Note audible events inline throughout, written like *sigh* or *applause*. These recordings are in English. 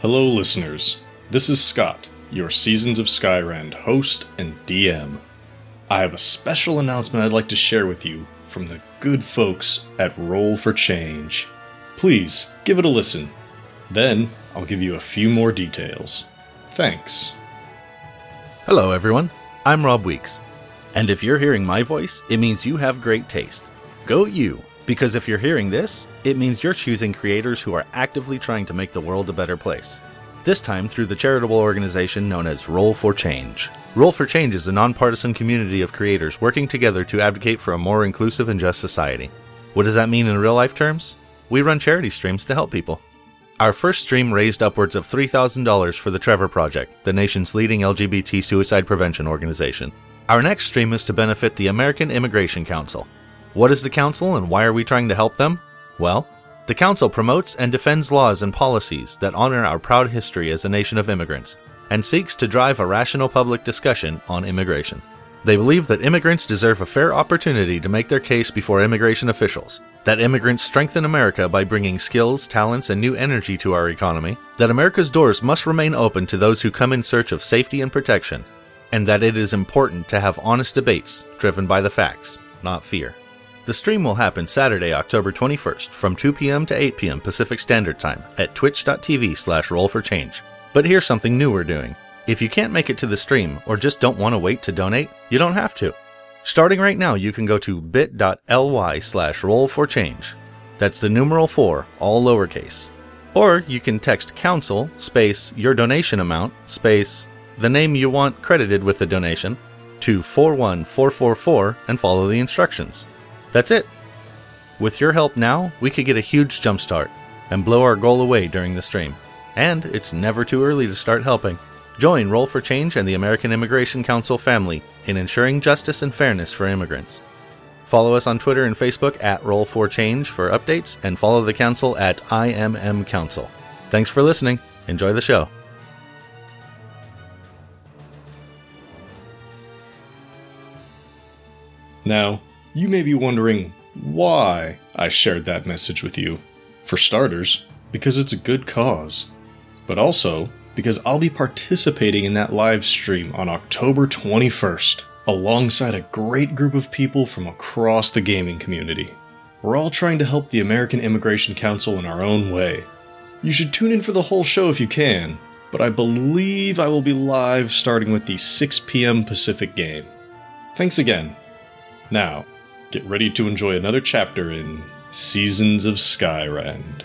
Hello, listeners. This is Scott, your Seasons of Skyrend host and DM. I have a special announcement I'd like to share with you from the good folks at Roll for Change. Please give it a listen. Then I'll give you a few more details. Thanks. Hello, everyone. I'm Rob Weeks. And if you're hearing my voice, it means you have great taste. Go you! Because if you're hearing this, it means you're choosing creators who are actively trying to make the world a better place. This time through the charitable organization known as Roll for Change. Roll for Change is a nonpartisan community of creators working together to advocate for a more inclusive and just society. What does that mean in real life terms? We run charity streams to help people. Our first stream raised upwards of $3,000 for the Trevor Project, the nation's leading LGBT suicide prevention organization. Our next stream is to benefit the American Immigration Council. What is the Council and why are we trying to help them? Well, the Council promotes and defends laws and policies that honor our proud history as a nation of immigrants and seeks to drive a rational public discussion on immigration. They believe that immigrants deserve a fair opportunity to make their case before immigration officials, that immigrants strengthen America by bringing skills, talents, and new energy to our economy, that America's doors must remain open to those who come in search of safety and protection, and that it is important to have honest debates driven by the facts, not fear. The stream will happen Saturday, October 21st from 2 p.m. to 8 p.m. Pacific Standard Time at twitch.tv slash roll for change. But here's something new we're doing. If you can't make it to the stream or just don't want to wait to donate, you don't have to. Starting right now, you can go to bit.ly slash roll for change. That's the numeral 4, all lowercase. Or you can text council space your donation amount space the name you want credited with the donation to 41444 and follow the instructions. That's it. With your help now, we could get a huge jumpstart and blow our goal away during the stream. And it's never too early to start helping. Join Roll for Change and the American Immigration Council family in ensuring justice and fairness for immigrants. Follow us on Twitter and Facebook at Roll for Change for updates and follow the council at IMM Council. Thanks for listening. Enjoy the show. Now, you may be wondering why I shared that message with you. For starters, because it's a good cause, but also because I'll be participating in that live stream on October 21st alongside a great group of people from across the gaming community. We're all trying to help the American Immigration Council in our own way. You should tune in for the whole show if you can, but I believe I will be live starting with the 6 p.m. Pacific game. Thanks again. Now, get ready to enjoy another chapter in Seasons of Skyrend.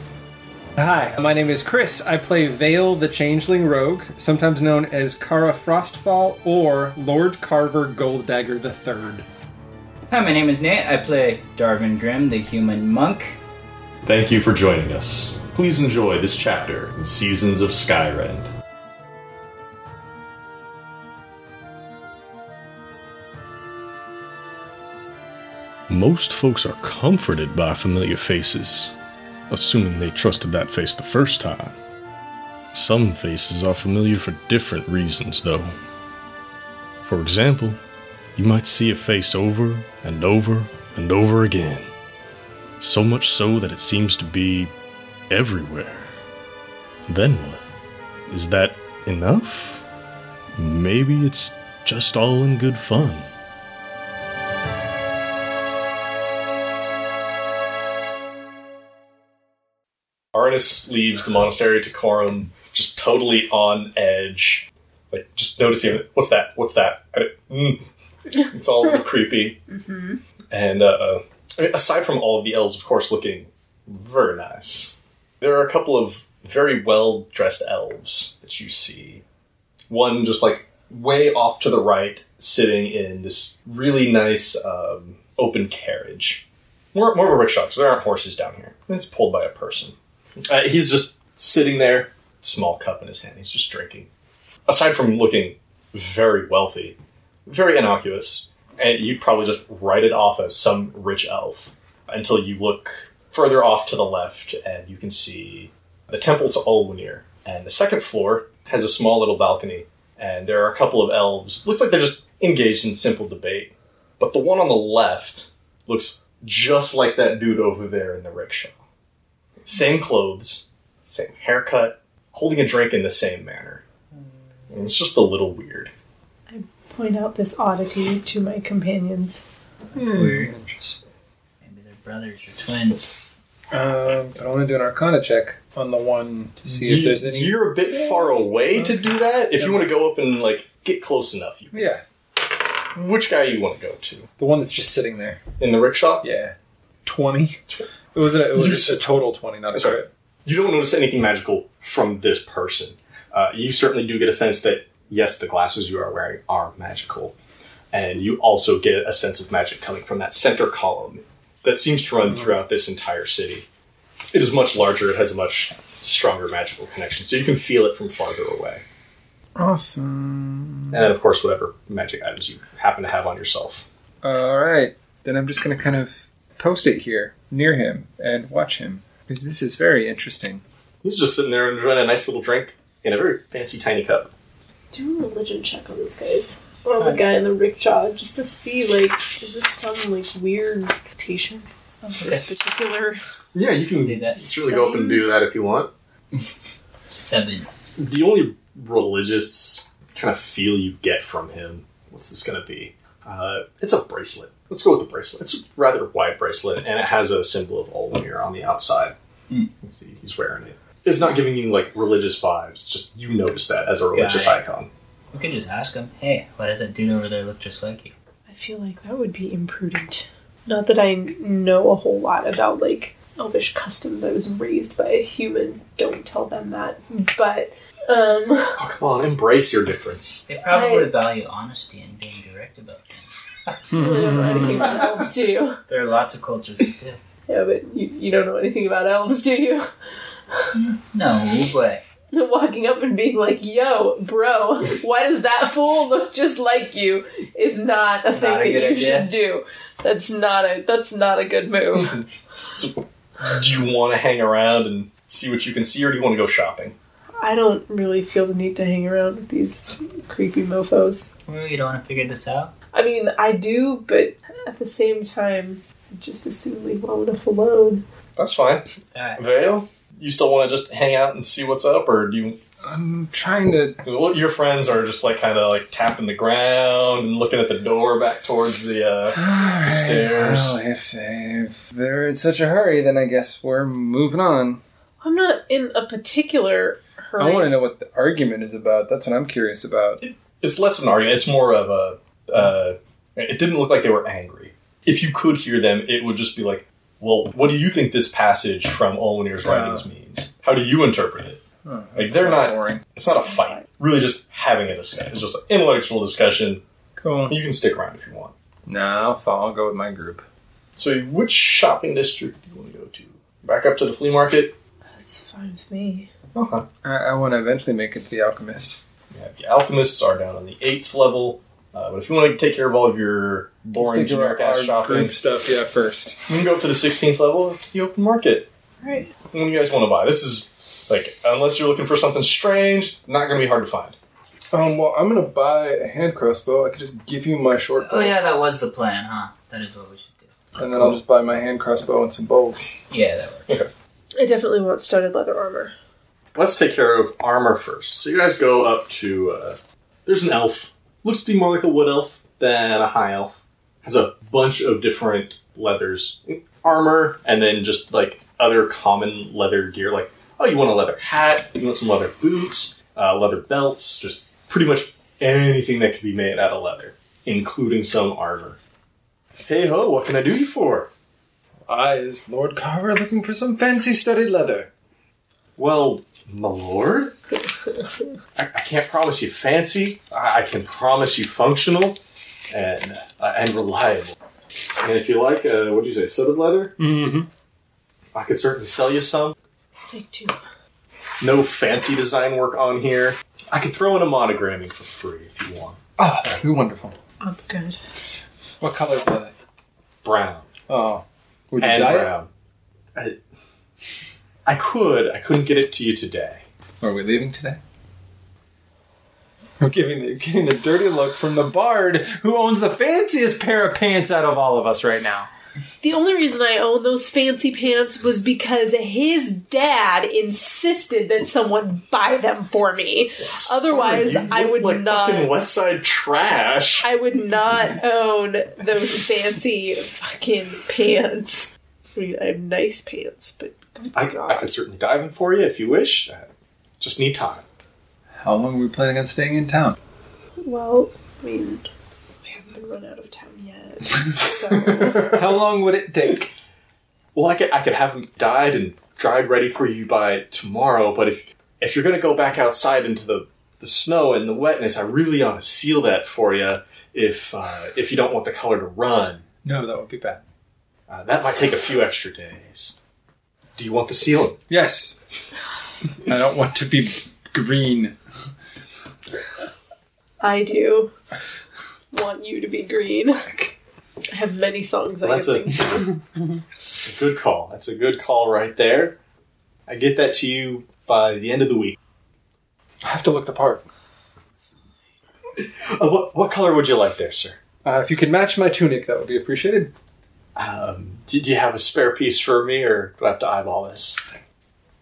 Hi, my name is Chris. I play Vale the Changeling Rogue, sometimes known as Kara Frostfall or Lord Carver Golddagger III. Hi, my name is Nate. I play Darvin Grimm, the human monk. Thank you for joining us. Please enjoy this chapter in Seasons of Skyrend. Most folks are comforted by familiar faces, assuming they trusted that face the first time. Some faces are familiar for different reasons, though. For example, you might see a face over and over and over again. So much so that it seems to be everywhere. Then what? Is that enough? Maybe it's just all in good fun. Arnis leaves the monastery to Corum just totally on edge. Like, just noticing, what's that? What's that? I mm. *laughs* It's all a little creepy. And uh, I mean, aside from all of the elves, of course, looking very nice, there are a couple of very well dressed elves that you see. One just like way off to the right, sitting in this really nice um, open carriage. More, more of a rickshaw because there aren't horses down here. It's pulled by a person. Uh, he's just sitting there, small cup in his hand. He's just drinking. Aside from looking very wealthy, very innocuous, and you'd probably just write it off as some rich elf until you look further off to the left and you can see the temple to Olwenir. And the second floor has a small little balcony, and there are a couple of elves. Looks like they're just engaged in simple debate. But the one on the left looks just like that dude over there in the rickshaw. Same clothes, same haircut, holding a drink in the same manner. And it's just a little weird. I point out this oddity to my companions. That's weird. Interesting. Maybe they're brothers or twins. Um, but I want to do an Arcana check on the one to see if You- there's any. You're a bit far away to do that. If you want to go up and like get close enough, you. Yeah, Which guy you want to go to the one that's just sitting there. in the rickshaw? Yeah, twenty. It was a, it You was a total twenty, not a Sorry. crit. You don't notice anything magical from this person. Uh, you certainly do get a sense that yes, the glasses you are wearing are magical, and you also get a sense of magic coming from that center column that seems to run throughout this entire city. It is much larger. It has a much stronger magical connection, so you can feel it from farther away. Awesome. And then, of course, whatever magic items you happen to have on yourself. All right, then I'm just gonna kind of post it here near him and watch him because this is very interesting. He's just sitting there enjoying a nice little drink in a very fancy tiny cup. Do a religion check on these guys. Or the guy in the rickshaw, just to see, like, is this some, like, weird interpretation of this particular... Yeah, you can Do that. certainly go up and do that if you want. Seven. The only religious kind of feel you get from him, what's this going to be? Uh, it's a bracelet. Let's go with the bracelet. It's a rather wide bracelet, and it has a symbol of Olmir on the outside. Let's see, he's wearing it. It's not giving you like religious vibes. It's just you notice that as a religious Got it. icon. We can just ask him, hey, why does that dude over there look just like you? I feel like that would be imprudent. Not that I know a whole lot about, like, elvish customs. I was raised by a human. Don't tell them that. But, um... Oh come on, embrace your difference. They probably I- value honesty and being direct about things. I don't know anything about hmm. elves, do you? There are lots of cultures that do. Yeah, but you, you don't know anything about elves, do you? No, but *laughs* Walking up and being like, yo, bro, why does that fool look just like you is not a thing Not a that good you idea. should do. That's not a that's not a good move. *laughs* Do you want to hang around and see what you can see, or do you want to go shopping? I don't really feel the need to hang around with these creepy mofos. well, you don't want to figure this out. I mean, I do, but at the same time, I just assume leave well enough alone. That's fine. All right. Vale, you still want to just hang out and see what's up, or do you I'm trying to. Because what your friends are just like kind of like tapping the ground and looking at the door back towards the. uh Alright, stairs. Well, if, they, if they're in such a hurry, then I guess we're moving on. I'm not in a particular hurry. I want to know what the argument is about. That's what I'm curious about. It's less of an argument. It's more of a. Uh, it didn't look like they were angry. If you could hear them, it would just be like, "Well, what do you think this passage from Olwenir's writings means? How do you interpret it?" Huh, Like they're not. boring. It's not a fight. Really, just having a discussion. It's just an intellectual discussion. Cool. You can stick around if you want. Nah, I'll follow. I'll go with my group. So, which shopping district do you want to go to? Back up to the flea market. That's fine with me. Okay. I, I want to eventually make it to the alchemist. Yeah, the alchemists are down on the eighth level. Uh, but if you want to take care of all of your boring Let's think of our- generic ass shopping, group stuff. Yeah, first. *laughs* you can go up to the 16th level of the open market. Right. What do you guys want to buy? This is like, unless you're looking for something strange, not going to be hard to find. Um. Well, I'm gonna buy a hand crossbow. I could just give you my short bow, Oh yeah, that was the plan, huh? That is what we should do. and then I'll just buy my hand crossbow and some bolts. Yeah, that works. I definitely want studded leather armor. Let's take care of armor first. So you guys go up to. Uh, there's an elf. Looks to be more like a wood elf than a high elf. Has a bunch of different leathers, armor, and then just like other common leather gear. Like, oh, you want a leather hat? You want some leather boots? Uh, leather belts? Just pretty much anything that can be made out of leather. including some armor. Hey ho, what can I do you for? I is Lord Carver looking for some fancy studded leather. Well, my lord, I, I can't promise you fancy. I, I can promise you functional and uh, and reliable. And if you like, uh, what'd you say, studded leather? Mm-hmm. I could certainly sell you some. Take two. No fancy design work on here. I could throw in a monogramming for free if you want. Oh, that'd be wonderful. I'm good. What colors are they? Brown Oh. Would you and dye it? brown. I, I could. I couldn't get it to you today. Are we leaving today? We're giving the, getting the dirty look from the bard who owns the fanciest pair of pants out of all of us right now. The only reason I own those fancy pants was because his dad insisted that someone buy them for me. Otherwise, Sorry, you I look would like not. fucking West Side trash. I would not own those fancy fucking pants. I mean, I have nice pants, but good I, I could certainly dive in for you if you wish. Just need time. How long are we planning on staying in town? Well, I mean, we haven't been run out of town yet, so *laughs* How long would it take? Well, I could, I could have them dyed and dried ready for you by tomorrow, but if if you're going to go back outside into the, the snow and the wetness, I really ought to seal that for you if, uh, if you don't want the color to run. No, that would be bad. Uh, that might take a few extra days. Do you want the sealing? Yes. *laughs* I don't want to be green. I do want you to be green. I have many songs I Well, can that's sing. to. It's a good call. That's a good call right there. I get that to you by the end of the week. I have to look the part. Uh, what, what color would you like there, sir? Uh, if you could match my tunic, that would be appreciated. Um, do, do you have a spare piece for me, or do I have to eyeball this?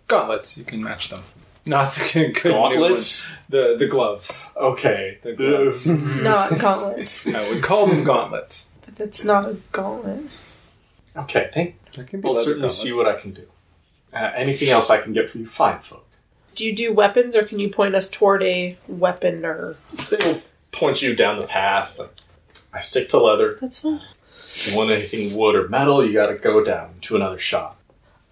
Gauntlets, you can match them. Not the good new Gauntlets? ones. The the gloves. Okay. The gloves. *laughs* Not gauntlets. I would call them gauntlets. But that's not a gauntlet. okay, thank There can be I'll leather certainly see what I can do. Uh, anything else I can get for you? Fine, folk. Do you do weapons, or can you point us toward a weapon? Or They'll point you down the path. I stick to leather. that's fine. If you want anything wood or metal, you gotta go down to another shop.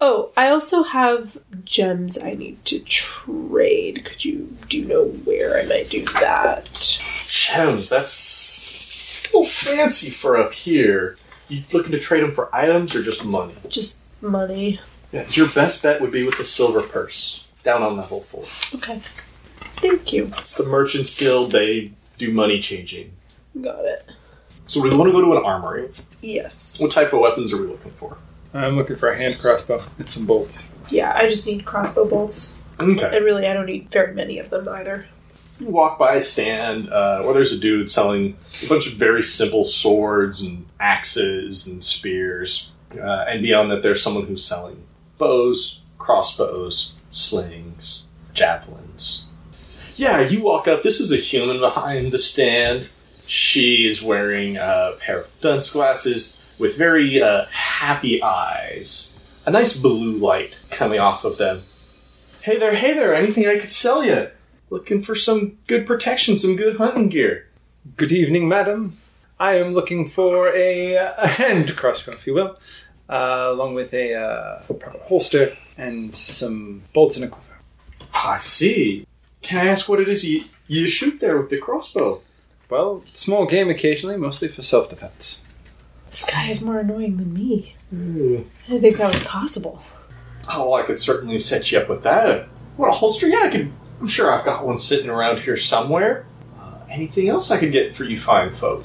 Oh, I also have gems I need to trade. Could you do you know where I might do that? Gems, that's a little fancy for up here. You looking to trade them for items or just money? Just money. Yeah, your best bet would be with the silver purse down on level four. Okay. Thank you. It's the Merchants Guild. They do money changing. Got it. So we want to go to an armory. Yes. What type of weapons are we looking for? I'm looking for a hand crossbow and some bolts. Yeah, I just need crossbow bolts. Okay. And really, I don't need very many of them either. You walk by a stand uh, where there's a dude selling a bunch of very simple swords and axes and spears. Uh, and beyond that, there's someone who's selling bows, crossbows, slings, javelins. Yeah, you walk up. This is a human behind the stand. She's wearing a pair of dunce glasses with very uh, happy eyes. A nice blue light coming off of them. Hey there, hey there, anything I could sell you? Looking for some good protection, some good hunting gear. Good evening, madam. I am looking for a, a hand crossbow, if you will, uh, along with a uh, proper holster and some bolts and a quiver. I see. Can I ask what it is you, you shoot there with the crossbow? Well, small game occasionally, mostly for self defense. This guy is more annoying than me. I didn't think that was possible. Oh, I could certainly set you up with that. What a holster? Yeah, I can. I'm sure I've got one sitting around here somewhere. Uh, anything else I could get for you fine folk?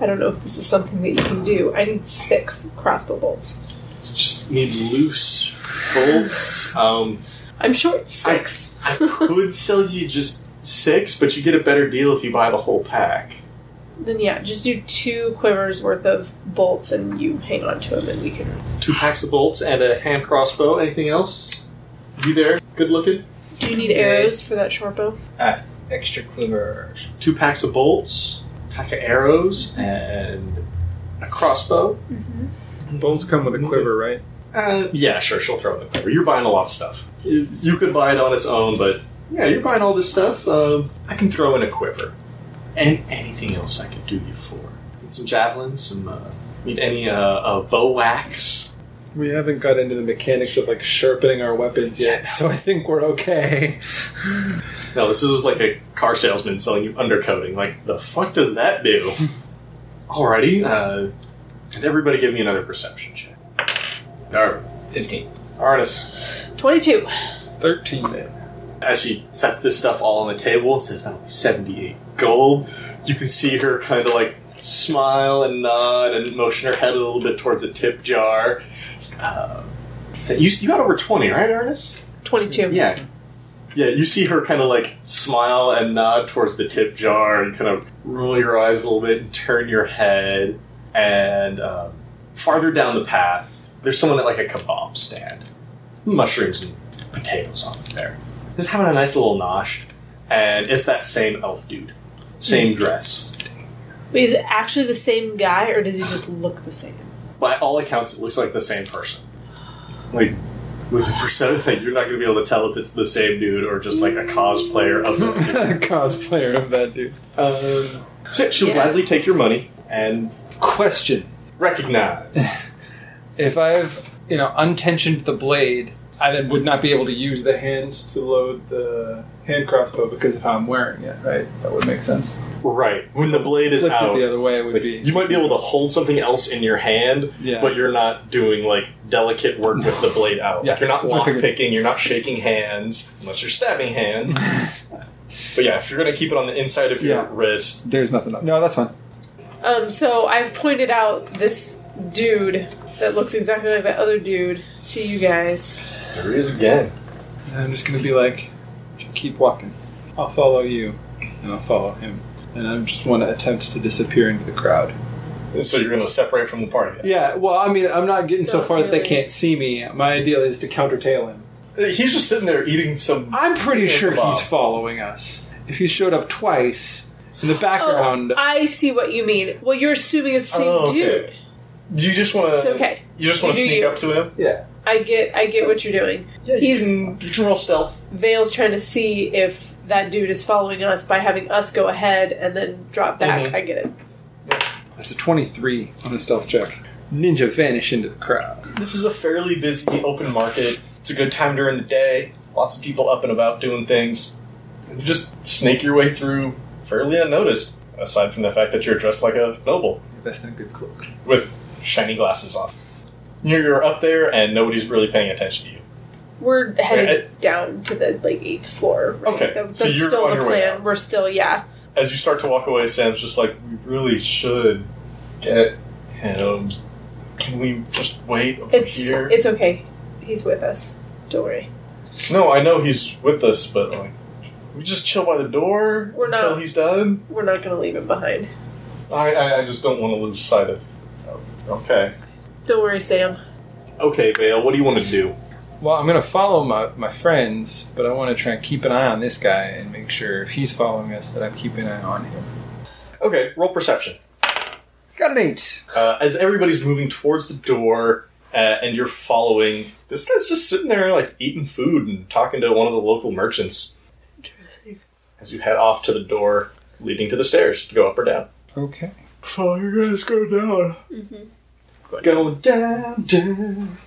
I don't know if this is something that you can do. I need six crossbow bolts. Just need loose bolts. Um, I'm sure it's six. I could *laughs* sell you just six, but you get a better deal if you buy the whole pack. Then yeah, just do two quivers worth of bolts, and you hang on to them, and we can. Two packs of bolts and a hand crossbow. Anything else? You there? Good looking. Do you need arrows for that short bow? Ah, extra quivers. Two packs of bolts, pack of arrows, and a crossbow. Bolts come with a quiver, right? Uh, yeah, sure. She'll throw in the quiver. You're buying a lot of stuff. You you could buy it on its own, but yeah, you're buying all this stuff. Uh, I can throw in a quiver. And anything else I could do you for? Need some javelins? Some uh, need any uh, uh, bow wax? We haven't got into the mechanics of like sharpening our weapons yet, so I think we're okay. *laughs* No, this is like a car salesman selling you undercoating. Like, the fuck does that do? *laughs* Alrighty, uh, and everybody give me another perception check. Alright. 15. Arnis. 22. Thirteen then. As she sets this stuff all on the table and says, that'll be 78 gold, you can see her kind of like smile and nod and motion her head a little bit towards a tip jar. Uh, you, you got over 20, right, Arnis? 22. Yeah. Yeah, you see her kind of like smile and nod towards the tip jar and kind of roll your eyes a little bit and turn your head. And um, farther down the path, there's someone at like a kebab stand. Mushrooms and potatoes on there. Just having a nice little nosh. And it's that same elf dude. Same dress. Wait, is it actually the same guy, or does he just look the same? By all accounts, it looks like the same person. Like, with a percent, like, you're not going to be able to tell if it's the same dude or just like a cosplayer of the *laughs* dude. Cosplayer of that dude. Um, so she'll Yeah. gladly take your money and Question: recognize. *sighs* If I've you know untensioned the blade, I then would not be able to use the hands to load the hand crossbow because of how I'm wearing it. Right? That would make sense. right. When the blade is Flipped it out, the other way would like, be. you might be able to hold something else in your hand, Yeah. but you're not doing like delicate work with the blade out. Yeah, Like, you're not that's what I lock figured. picking, you're not shaking hands, unless you're stabbing hands. *laughs* but yeah, if you're going to keep it on the inside of your Yeah. wrist, There's nothing. No, that's fine. Um, so I've pointed out this dude that looks exactly like that other dude to you guys. there he is again. And I'm just gonna be like, keep walking. I'll follow you, and I'll follow him. And I just want to attempt to disappear into the crowd. So you're going to separate from the party. then. Yeah, well, I mean, I'm not getting so Not far that they can't see me. My idea is to countertail him. Uh, he's just sitting there eating some. I'm pretty sure he's following us. If he showed up twice in the background, Oh, I see what you mean. Well, you're assuming it's the same Oh, okay. dude. Do you just want to? It's okay. You just want to You do sneak you. up to him? yeah, I get, I get what you're doing. Yeah, He's- you can. You can roll stealth. Vale's trying to see if that dude is following us by having us go ahead and then drop back. Mhm. I get it. that's a 23 on the stealth check. Ninja vanish into the crowd. This is a fairly busy open market. It's a good time during the day. Lots of people up and about doing things. And you just snake your way through fairly unnoticed, aside from the fact that you're dressed like a noble Best in a good cloak. with shiny glasses on. You're, you're up there, and nobody's really paying attention to you. We're headed down to the like eighth floor. Right? Okay, That- so that's you're still on the plan. We're still, yeah. As you start to walk away, Sam's just like, "We really should get him. Can we just wait over It's here?" it's okay. He's with us. Don't worry. no, I know he's with us, but like, we just chill by the door We're not- until he's done. We're not going to leave him behind. I, I, I just don't want to lose sight of. of- Okay. Don't worry, Sam. Okay, Vale. What do you want to do? Well, I'm gonna follow my, my friends, but I want to try and keep an eye on this guy and make sure if he's following us that I'm keeping an eye on him. Okay, roll perception. Got an eight. Uh, as everybody's moving towards the door, uh, and you're following, this guy's just sitting there like eating food and talking to one of the local merchants. Interesting. As you head off to the door leading to the stairs to go up or down. Okay. Oh, you guys go down. Going down, down.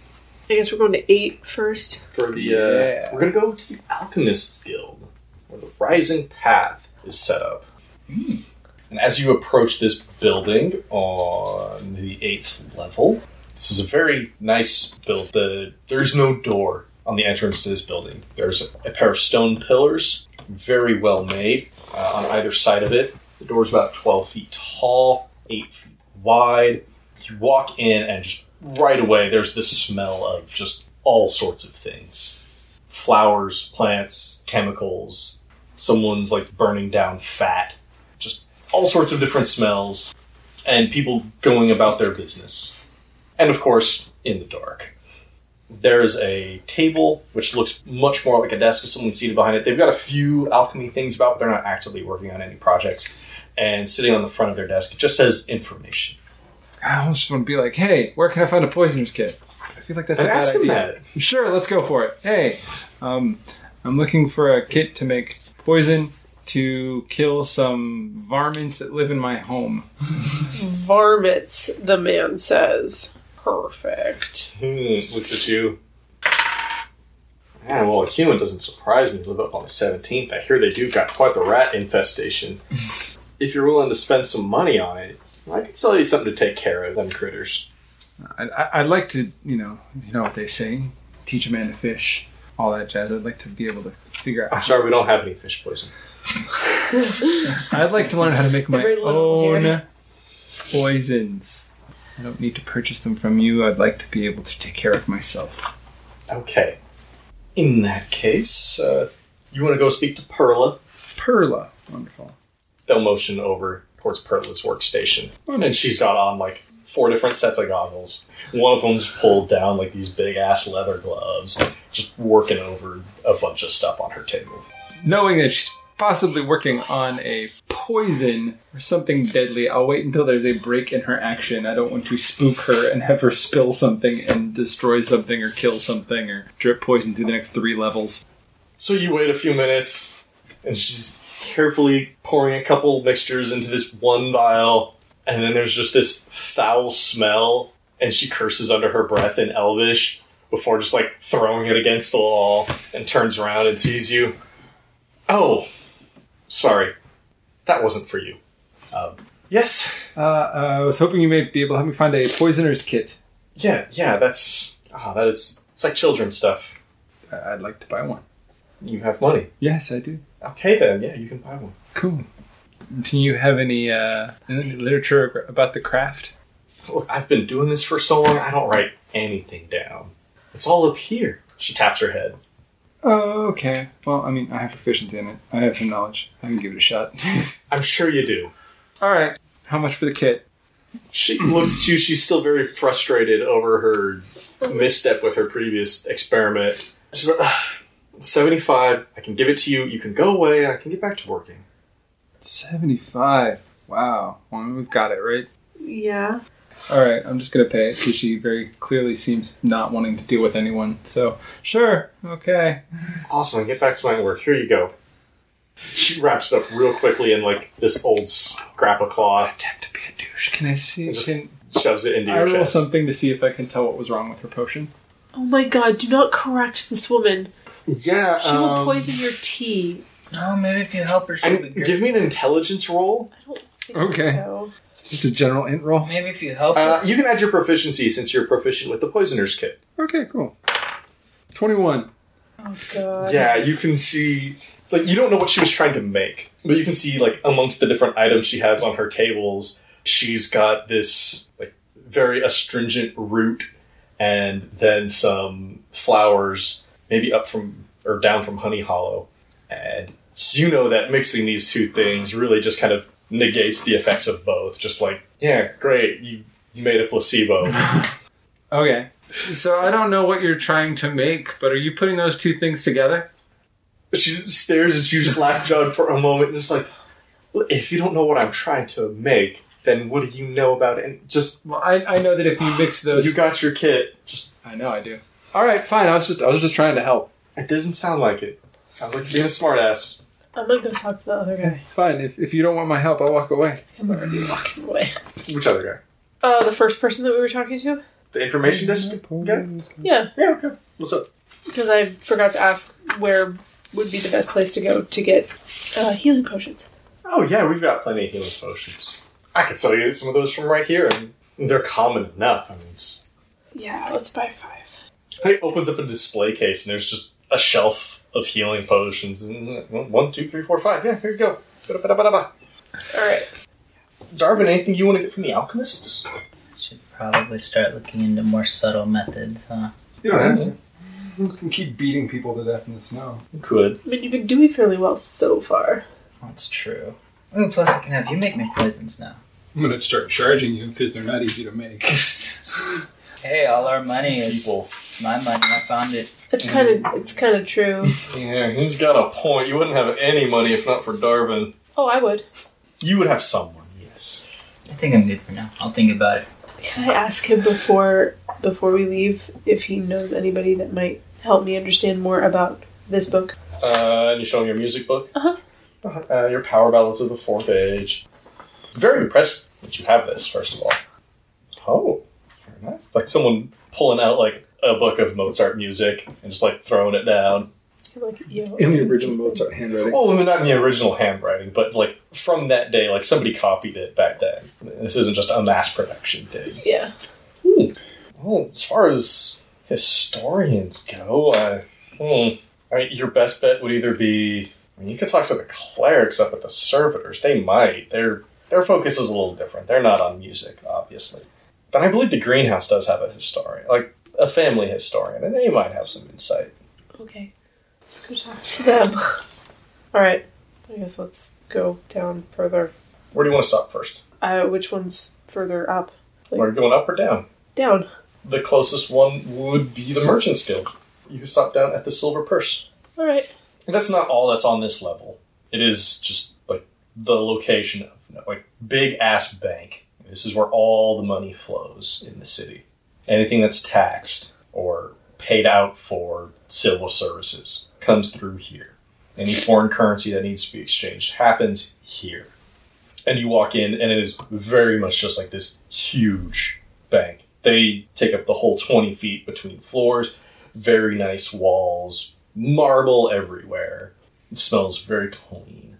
I guess we're going to eight first. For the, uh, Yeah. we're gonna go to the Alchemists Guild, where the Rising Path is set up. And as you approach this building on the eighth level, this is a very nice build. The there's no door on the entrance to this building. There's a pair of stone pillars, very well made, uh, on either side of it. The door's about twelve feet tall, eight feet wide. You walk in, and just right away, there's the smell of just all sorts of things flowers, plants, chemicals. Someone's like burning down fat. Just all sorts of different smells. And people going about their business. And of course, in the dark. There's a table which looks much more like a desk with someone seated behind it. They've got a few alchemy things about, but they're not actively working on any projects. And sitting on the front of their desk, it just says information. I just want to be like, hey, where can I find a poisoner's kit? I feel like that's And a bad ask idea. that. Sure, let's go for it. Hey, um, I'm looking for a kit to make poison. to kill some varmints that live in my home. Varmints, the man says. Perfect. Hmm, looks at you. Yeah, well, a human doesn't surprise me. To live up on the 17th. I hear they do got quite the rat infestation. *laughs* if you're willing to spend some money on it, I could sell you something to take care of them critters. I, I, I'd like to, you know, you know what they say, teach a man to fish, all that jazz. I'd like to be able to figure out. I'm out. sorry, we don't have any fish poison. *laughs* I'd like to learn how to make my own here. poisons. I don't need to purchase them from you. I'd like to be able to take care of myself. Okay. In that case, uh, you want to go speak to Perla? Perla, wonderful. They'll motion over towards workstation. And then she's got on like four different sets of goggles. One of them's pulled down like these big ass leather gloves, just working over a bunch of stuff on her table. Knowing that she's possibly working on a poison or something deadly, I'll wait until there's a break in her action. I don't want to spook her and have her spill something and destroy something or kill something or drip poison through the next three levels. So you wait a few minutes, and she's carefully pouring a couple mixtures into this one vial, and then there's just this foul smell, and she curses under her breath in Elvish before just like throwing it against the wall and turns around and sees you. Oh, sorry. That wasn't for you. Um, yes, Uh, uh, I was hoping you may be able to help me find a poisoner's kit. yeah, yeah, that's. Ah, that is. It's like children's stuff. I'd like to buy one. You have money. Yes, I do. Okay, then, yeah, you can buy one. Cool. Do you have any, uh, any literature about the craft? Look, I've been doing this for so long, I don't write anything down. It's all up here. She taps her head. Oh, okay. Well, I mean, I have proficiency in it. I have some knowledge. I can give it a shot. *laughs* I'm sure you do. All right. How much for the kit? She looks at you. She's still very frustrated over her misstep with her previous experiment. She's like, "Ah, 75. I can give it to you. You can go away, and I can get back to working. Seventy-five. Wow. Well, we've got it right. Yeah. All right. I'm just gonna pay it because she very clearly seems not wanting to deal with anyone. So sure. Okay. Awesome. Get back to my work. Here you go. She wraps it up real quickly in like this old scrap of cloth. Attempt to be a douche. Can I see? Just Can shoves it into I your roll chest. something to see if I can tell what was wrong with her potion? Oh my god, do not correct this woman. Yeah. She will um, poison your tea. Oh, maybe if you help her, she'll be good. give me an intelligence roll. I don't think Okay. so. Just a general int roll. Maybe if you help Uh, her. you can add your proficiency since you're proficient with the poisoner's kit. Okay. Cool. Twenty-one. Oh god. Yeah, you can see. Like, you don't know what she was trying to make, but you can see, like, amongst the different items she has on her tables, she's got this, like, very astringent root and then some flowers, maybe up from, or down from Honey Hollow. And you know that mixing these two things really just kind of negates the effects of both. Just like, yeah, great, you, you made a placebo. *laughs* Okay. So I don't know what you're trying to make, but are you putting those two things together? she stares at you slack-jawed for a moment and just like if you don't know what i'm trying to make then what do you know about it and just Well, I, I know that if you mix those, you got your kit just I know I do. All right, fine. I was just I was just trying to help. it doesn't sound like it sounds like you're being a smartass I'm gonna go talk to the other guy. Fine. If, if you don't want my help, I'll walk away. I'm already walking away. which other guy Uh, the first person that we were talking to? the information desk guy Yeah, yeah okay what's up because I forgot to ask where would be the best place to go to get uh, healing potions. oh yeah we've got plenty of healing potions i could sell you some of those from right here and they're common enough i mean it's Yeah, let's buy five. He opens up a display case and there's just a shelf of healing potions and one two three four five yeah here you go. All right. Darvin, anything you want to get from the alchemists? Should probably start looking into more subtle methods, huh? You don't have to. Mm-hmm. You can keep beating people to death in the snow. Could. I mean, you've been doing fairly well so far. That's true. Ooh, plus I can have you make me poisons now. I'm gonna start charging you because they're not easy to make. *laughs* Hey, all our money is People. My money. I found it. It's kind of it's kind of true. *laughs* Yeah, he's got a point. You wouldn't have any money if not for Darvin. Oh, I would. You would have someone, yes. I think I'm good for now. I'll think about it. Can I ask him before before we leave if he knows anybody that might help me understand more about this book? Uh, and you show him your music book? Uh-huh. Uh, your power balance of the fourth age. Very impressed that you have this, first of all. Oh, very nice. Like someone pulling out like a book of Mozart music and just like throwing it down. Like, yo, In the original just- Mozart handwriting. Well, not in the original handwriting, but like from that day, like somebody copied it back then. This isn't just a mass production thing. Yeah. Well, as far as historians go, uh, hmm, I mean, your best bet would either be. I mean, you could talk to the clerics up at the servitors. They might. Their their focus is a little different. They're not on music, obviously. But I believe the greenhouse does have a historian, like a family historian, and they might have some insight. Okay. Let's go talk to them. *laughs* Alright. I guess let's go down further. Where do you want to stop first? Uh, which one's further up? Are you going up or down? Down. The closest one would be the Merchant's Guild. You can stop down at the Silver Purse. Alright. And that's not all that's on this level. It is just like the location of you know, like big ass bank. This is where all the money flows in the city. Anything that's taxed or paid out for civil services comes through here. Any foreign currency that needs to be exchanged happens here. And you walk in, and it is very much just like this huge bank. They take up the whole 20 feet between floors, very nice walls, marble everywhere. It smells very clean.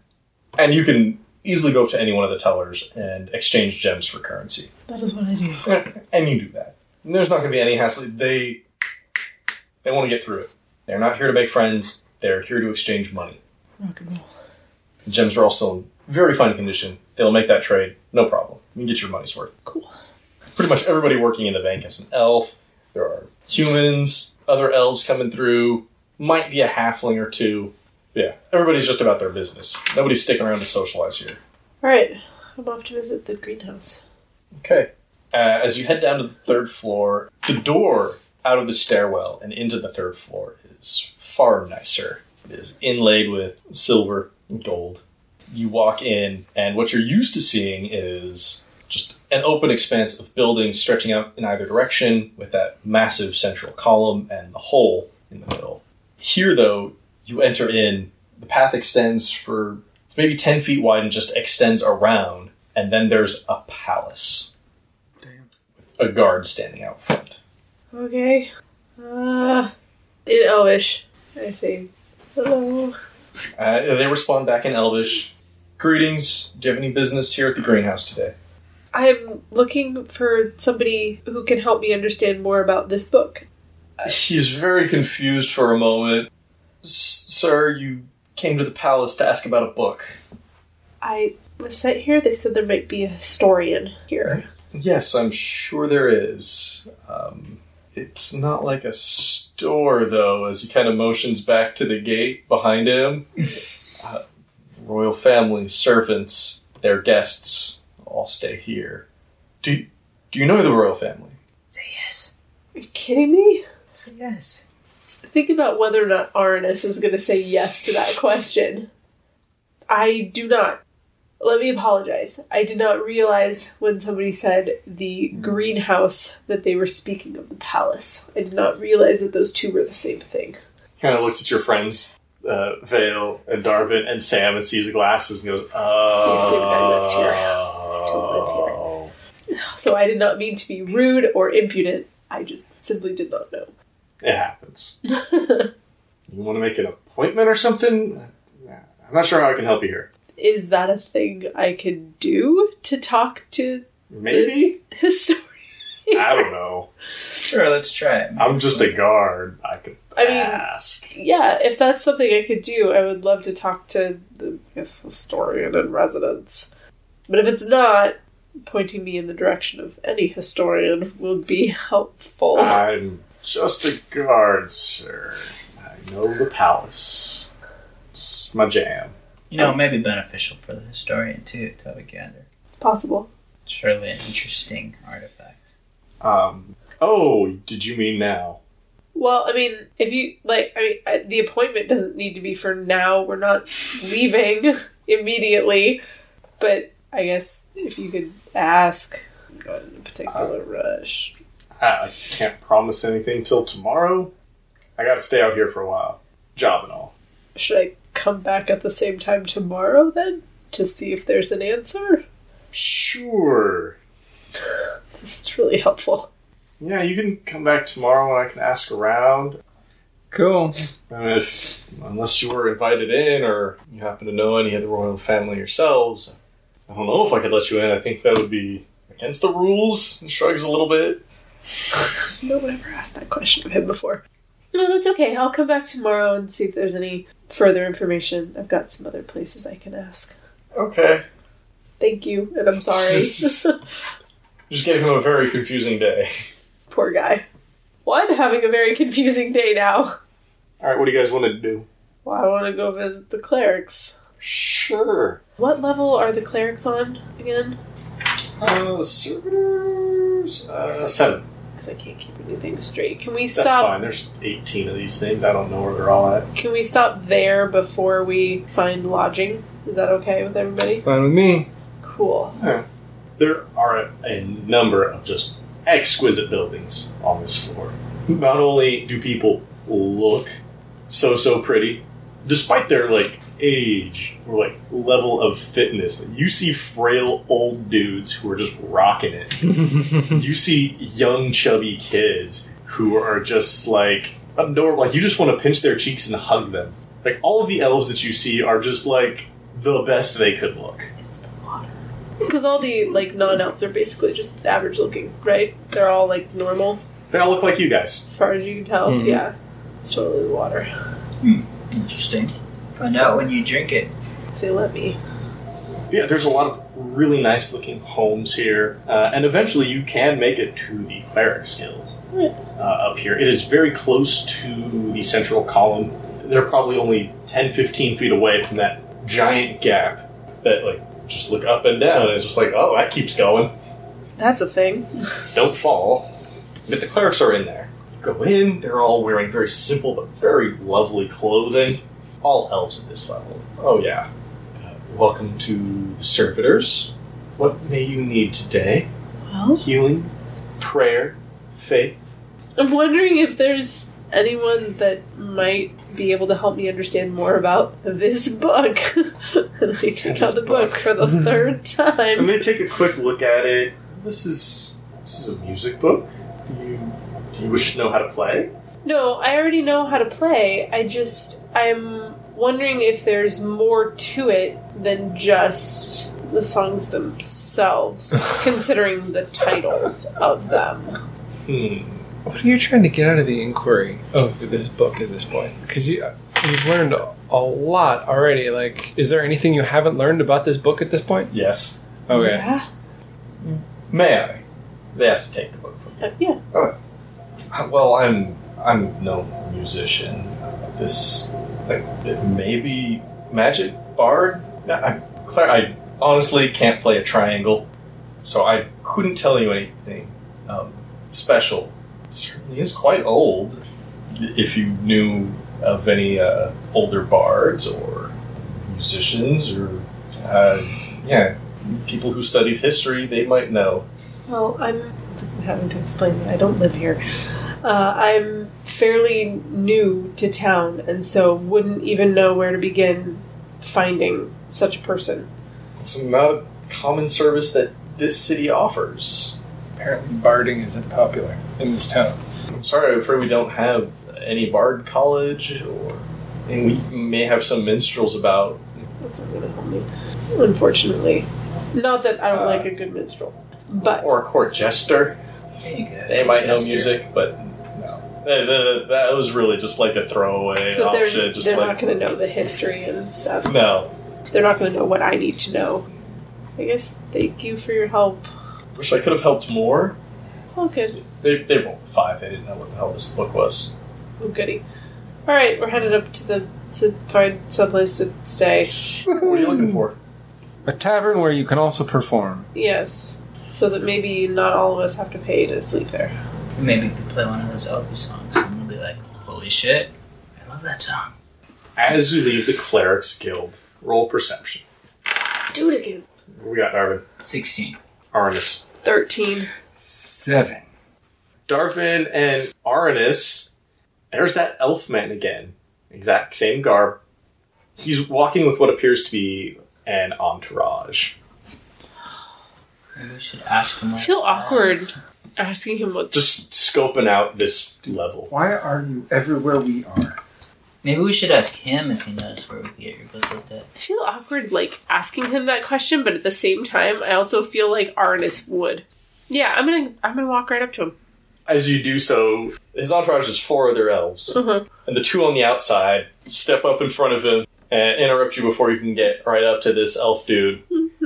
And you can easily go up to any one of the tellers and exchange gems for currency. That is what I do. And you do that. There's not going to be any hassle. They they want to get through it. They're not here to make friends. They're here to exchange money. Rock and roll. The gems are also in very fine condition. They'll make that trade, no problem. You can get your money's worth. Cool. Pretty much everybody working in the bank is an elf. There are humans, other elves coming through, might be a halfling or two. Yeah, everybody's just about their business. Nobody's sticking around to socialize here. Alright. I'm off to visit the greenhouse. Okay. Uh, as you head down to the third floor, the door out of the stairwell and into the third floor is far nicer. It is inlaid with silver and gold. You walk in, and what you're used to seeing is just an open expanse of buildings stretching out in either direction with that massive central column and the hole in the middle. Here, though, you enter in, the path extends for maybe 10 feet wide and just extends around, and then there's a palace a guard standing out front. Okay. Uh, in Elvish, I say, hello. Uh, they respond back in Elvish. Greetings. Do you have any business here at the greenhouse today? I'm looking for somebody who can help me understand more about this book. He's very confused for a moment. S- Sir, you came to the palace to ask about a book. I was sent here. They said there might be a historian here. Yes, I'm sure there is. Um, it's not like a store, though, as he kind of motions back to the gate behind him. *laughs* uh, royal family, servants, their guests all stay here. Do, do you know the royal family? Say yes. Are you kidding me? Say yes. Think about whether or not Arnis is going to say yes to that question. I do not. Let me apologize. I did not realize when somebody said the greenhouse that they were speaking of the palace. I did not realize that those two were the same thing. Kind of looks at your friends, uh, Vale and Darvin and Sam, and sees the glasses and goes, "Oh, He assumed I lived here. So I did not mean to be rude or impudent. I just simply did not know. It happens. *laughs* you want to make an appointment or something? I'm not sure how I can help you here. Is that a thing I can do to talk to Maybe? historian? I don't know. Sure, let's try it. I'm just a guard. I could I mean- ask. Yeah, if that's something I could do, I would love to talk to the guess, historian in residence. But if it's not, pointing me in the direction of any historian would be helpful. I'm just a guard, sir. I know the palace. It's my jam. You know, it may be beneficial for the historian too to have a gander. it's possible. Surely an interesting artifact. Um. Oh, did you mean now? Well, I mean, if you like, I mean, I, the appointment doesn't need to be for now. We're not leaving *laughs* immediately, but I guess if you could ask, not in a particular rush. I, I can't promise anything till tomorrow. I gotta stay out here for a while. Job and all. Should I come back at the same time tomorrow then to see if there's an answer? Sure. This is really helpful. Yeah, you can come back tomorrow and I can ask around. Cool. And if, unless you were invited in or you happen to know any of the royal family yourselves, I don't know if I could let you in. I think that would be against the rules. He shrugs a little bit. *laughs* No one ever asked that question of him before. No, that's okay. I'll come back tomorrow and see if there's any further information. I've got some other places I can ask. Okay. Thank you, and I'm sorry. *laughs* Just gave him a very confusing day. Poor guy. Well, I'm having a very confusing day now. Alright, what do you guys want to do? Well, I want to go visit the clerics. Sure. What level are the clerics on again? Uh, the servitors? Uh, seven. Because I can't keep anything straight. Can we stop? That's fine. There's 18 of these things. I don't know where they're all at. Can we stop there before we find lodging? Is that okay with everybody? Fine with me. Cool. There are a, a number of just exquisite buildings on this floor. Not only do people look so so pretty, despite their like age or like level of fitness, you see frail old dudes who are just rocking it. *laughs* you see young chubby kids who are just like adorable. Like you just want to pinch their cheeks and hug them. Like all of the elves that you see are just like the best they could look. Because all the like non-elves are basically just average looking, right? They're all like normal They all look like you guys. as far as you can tell. Mhm. Yeah, it's totally the water. Interesting. Find out when you drink it. If they let me. Yeah, there's a lot of really nice looking homes here, uh, and eventually you can make it to the Clerics Guild uh, up here. It is very close to the central column. They're probably only 10 15 feet away from that giant gap that, like, just look up and down, and it's just like, oh, that keeps going. That's a thing. Don't fall. But the clerics are in there. Go in, they're all wearing very simple but very lovely clothing. All elves at this level. Oh, yeah. Uh, welcome to the servitors. What may you need today? Well, Healing, prayer, faith. I'm wondering if there's anyone that might be able to help me understand more about this book. *laughs* and I take This out the book. book. for the *laughs* third time. I'm going to take a quick look at it. This is this is a music book. Do you do you wish to know how to play? No, I already know how to play. I just I'm wondering if there's more to it than just the songs themselves, *laughs* considering the titles of them. Hmm. What are you trying to get out of the inquiry of this book at this point? Because you you've learned a lot already. Like, is there anything you haven't learned about this book at this point? Yes. Okay. Yeah. May I? They asked to take the book from Uh, yeah. Uh, Well, I'm I'm no musician. This like it may be magic bard. I, Claire, I honestly can't play a triangle, so I couldn't tell you anything um, special. It certainly is quite old. If you knew of any uh, older bards or musicians or uh, yeah, people who studied history, they might know. Well, I'm having to explain that I don't live here. Uh, I'm fairly new to town, and so wouldn't even know where to begin finding such a person. It's not a common service that this city offers. Apparently, barding isn't popular in this town. I'm sorry, I'm afraid we don't have any bard college, or and we may have some minstrels about. That's not going to help me, unfortunately. Not that I don't Uh, like a good minstrel, but or a court jester. There you go. They might know music, but no. That, that- that was really just like a throwaway but they're, option. Just they're like not going to know the history and stuff. no. They're not going to know what I need to know. I guess thank you for your help. Wish I could have helped more. It's all good. They, they rolled a five. They didn't know what the hell this book was. Oh, goody. All right, we're headed up to the to find someplace to stay. What are you looking for? A tavern where you can also perform. Yes, so that maybe not all of us have to pay to sleep there. Maybe if we play one of those Elvis songs, and we'll be like, "Holy shit, I love that song." As you leave the clerics guild, roll perception. Do it again. We got Darvin, Sixteen. Arnis, Thirteen. Seven. Darvin and Arnis. There's that elf man again. Exact same garb. He's walking with what appears to be an entourage. Maybe we should ask him. I feel awkward asking him what. Just scoping out this level. Why are you everywhere we are? Maybe we should ask him if he knows where we can get your book like that. I feel awkward like asking him that question, but at the same time, I also feel like Arnis would. Yeah, I'm gonna I'm gonna walk right up to him. As you do so, his entourage is four other elves. Uh-huh. And the two on the outside step up in front of him and interrupt you before you can get right up to this elf dude.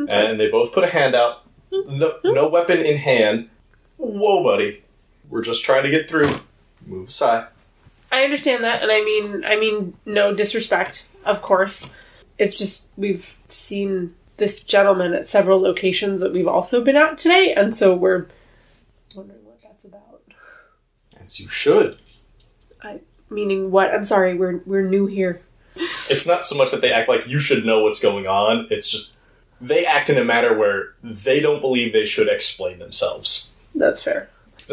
and they both put a hand out. No, no weapon in hand. Whoa, buddy. We're just trying to get through. Move aside. I understand that, and I mean I mean no disrespect, of course. It's just we've seen this gentleman at several locations that we've also been at today, and so we're wondering what that's about. As you should. I Meaning what? I'm sorry, we're we're new here. It's not so much that they act like you should know what's going on, it's just they act in a manner where they don't believe they should explain themselves. That's fair.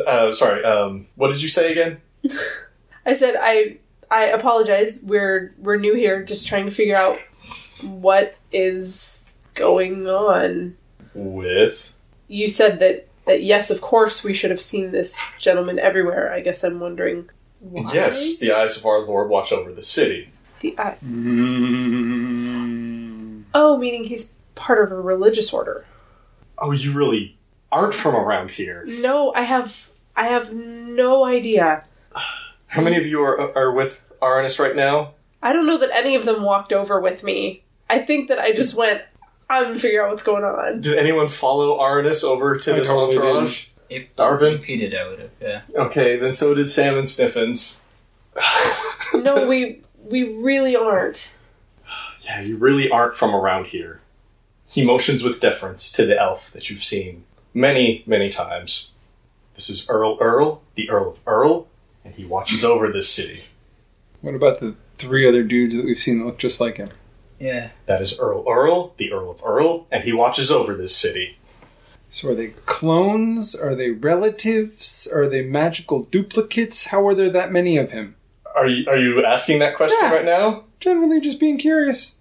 Uh, sorry, um, what did you say again? *laughs* I said I I apologize. We're we're new here, just trying to figure out what is going on. With. You said that that yes, of course we should have seen this gentleman everywhere. I guess I'm wondering why. Yes, the eyes of our Lord watch over the city. The I- Mm. oh, meaning he's part of a religious order. Oh, you really aren't from around here. No, I have I have no idea. How many of you are, are with Arnis right now? I don't know that any of them walked over with me. I think that I just went. I'm gonna figure out what's going on. Did anyone follow Arnis over to I this totally entourage? If, Darvin? if he did, I would have. Yeah. Okay, then so did Sam and Sniffins. *laughs* No, we we really aren't. Yeah, you really aren't from around here. He motions with deference to the elf that you've seen many, many times. This is Earl Earl, the Earl of Earl, and he watches over this city. What about the three other dudes that we've seen that look just like him? Yeah. That is Earl Earl, the Earl of Earl, and he watches over this city. So are they clones? Are they relatives? Are they magical duplicates? How are there that many of him? Are you are you asking that question Yeah. right now? Generally just being curious.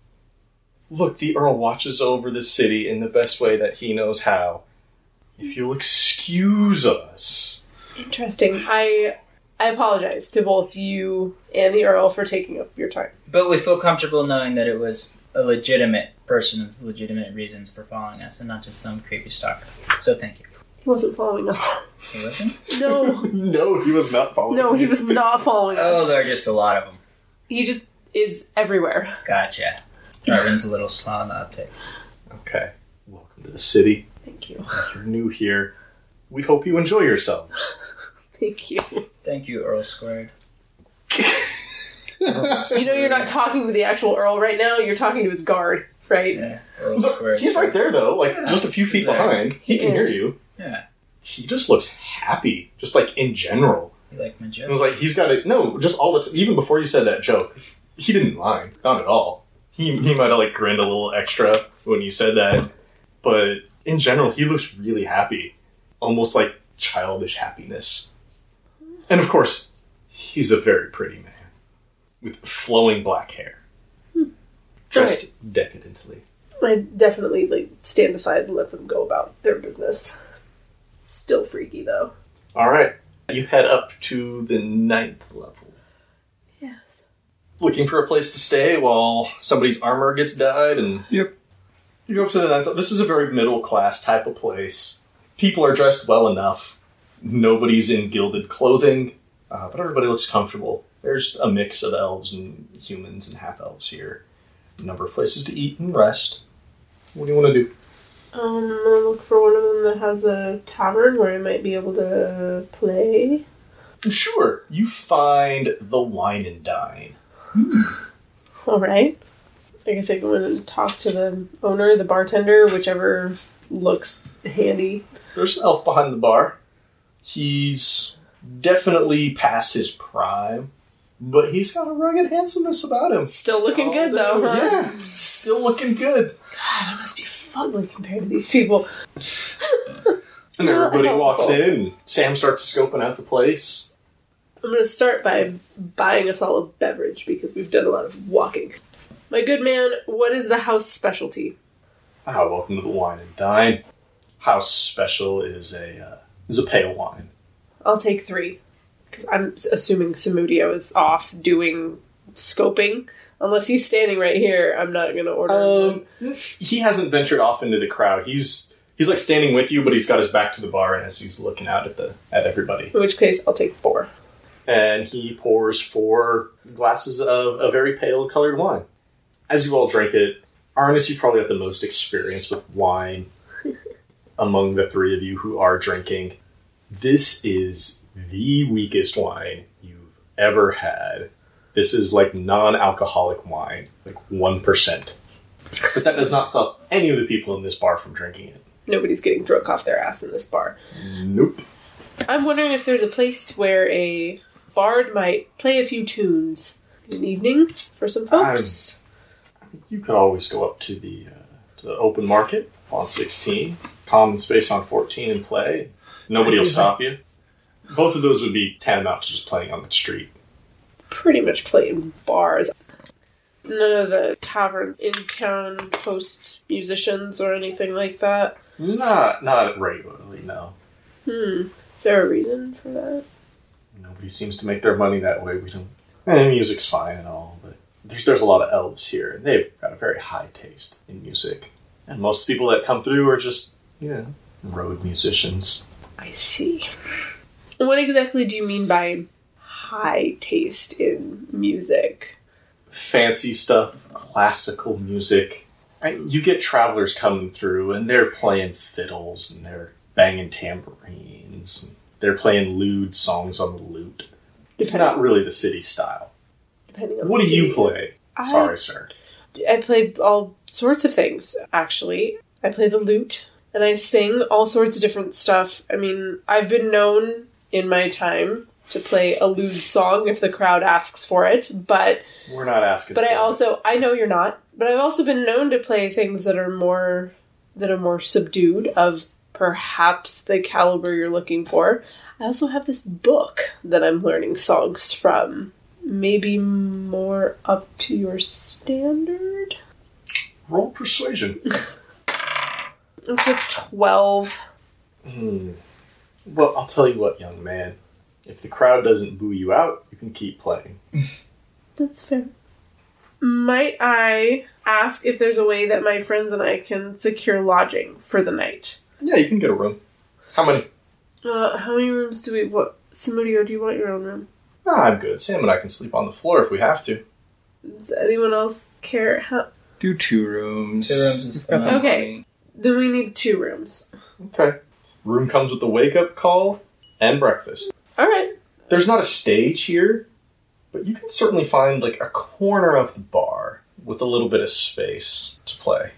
Look, the Earl watches over the city in the best way that he knows how. If you'll excuse us. Interesting. I I apologize to both you and the Earl for taking up your time. But we feel comfortable knowing that it was a legitimate person with legitimate reasons for following us and not just some creepy stalker. So thank you. He wasn't following us. He wasn't? No, *laughs* No, he was not following. no, he was not following oh, us. Oh, there are just a lot of them. He just is everywhere. Gotcha. Darvin's a little slow on the uptake. Okay. Welcome to the city. Thank you. *sighs* You're new here. We hope you enjoy yourselves. *laughs* Thank you. Thank you, Earl Squared. You know you're not *laughs* talking to the actual Earl right now. You're talking to his guard, right? Yeah, Earl Squared. he's right there though, like just a few feet He's behind. He can hear Yes. you. Yeah. He just looks happy, just like in general. You like my It joke? was like he's got it. No, just all the t- even before you said that joke, he didn't mind, not at all. He he might have like grinned a little extra when you said that, but in general, he looks really happy, almost like childish happiness. And of course, he's a very pretty man with flowing black hair, hmm. dressed decadently. I definitely like stand aside and let them go about their business. Still freaky though. All right, you head up to the ninth level. Yes. looking for a place to stay while somebody's armor gets dyed and Yep. You go up to the ninth this is a very middle class type of place. People are dressed well enough. Nobody's in gilded clothing uh, but everybody looks comfortable. There's a mix of elves and humans and half elves here. A number of places to eat and rest. What do you want to do? Um, I'm gonna look for one of them that has a tavern where I might be able to play. sure you find the wine and dine. *laughs* All right. I guess I go in and talk to the owner, the bartender, whichever looks handy. There's an elf behind the bar. He's definitely past his prime, but he's got a rugged handsomeness about him. Still looking good though, huh? Yeah, still looking good. God, I must be fugly compared to these people. *laughs* And Not everybody walks helpful. in. Sam starts scoping out the place. I'm gonna start by buying us all a beverage because we've done a lot of walking. My good man, what is the house specialty? Ah, welcome to the wine and dine. House special is a uh, is a pale wine. I'll take three. Because I'm assuming Samudio is off doing scoping. Unless he's standing right here, I'm not going to order Um, he hasn't ventured off into the crowd. He's he's like standing with you, but he's got his back to the bar, and as he's looking out at the at everybody, In which case, I'll take four. and he pours four glasses of a very pale colored wine. As you all drink it, Arnis, you probably have the most experience with wine *laughs* among the three of you who are drinking. This is the weakest wine you've ever had. This is like non-alcoholic wine, like one percent. But that does not stop any of the people in this bar from drinking it. Nobody's getting drunk off their ass in this bar. Nope. I'm wondering if there's a place where a bard might play a few tunes in the evening for some folks. You could always go up to the uh, to the open market on 16, common space on 14, and play. Nobody will stop you. Both of those would be tantamount to just playing on the street. Pretty much play in bars. None of the taverns in town host musicians or anything like that. Not not regularly, no. Hmm. Is there a reason for that? Nobody seems to make their money that way. We don't. And music's fine and all, there's there's a lot of elves here, and they've got a very high taste in music. And most people that come through are just you know road musicians. I see. What exactly do you mean by high taste in music? fancy stuff, classical music. You get travelers coming through, and they're playing fiddles, and they're banging tambourines, and they're playing lewd songs on the lute. It's not really the city style. Depending on What do you play? I- Sorry, sir. I play all sorts of things, actually. I play the lute and I sing all sorts of different stuff. I mean, I've been known in my time to play a lewd song if the crowd asks for it, but We're not asking. but I for it. also I know you're not, but I've also been known to play things that are more that are more subdued of perhaps the caliber you're looking for. I also have this book that I'm learning songs from. Maybe more up to your standard? roll persuasion. *laughs* It's a 12. Hmm. Well, I'll tell you what, young man. If the crowd doesn't boo you out, you can keep playing. *laughs* That's fair. Might I ask if there's a way that my friends and I can secure lodging for the night? Yeah, you can get a room. How many? Uh, how many rooms do we. What. Samudio, do you want your own room? Ah, I'm good. Sam and I can sleep on the floor if we have to. Does anyone else care? How, Do two rooms. Two rooms is We've got the fine. Okay. then we need two rooms. Okay. Room comes with the wake up call and breakfast. Alright. There's not a stage here, but you can certainly find like a corner of the bar with a little bit of space to play.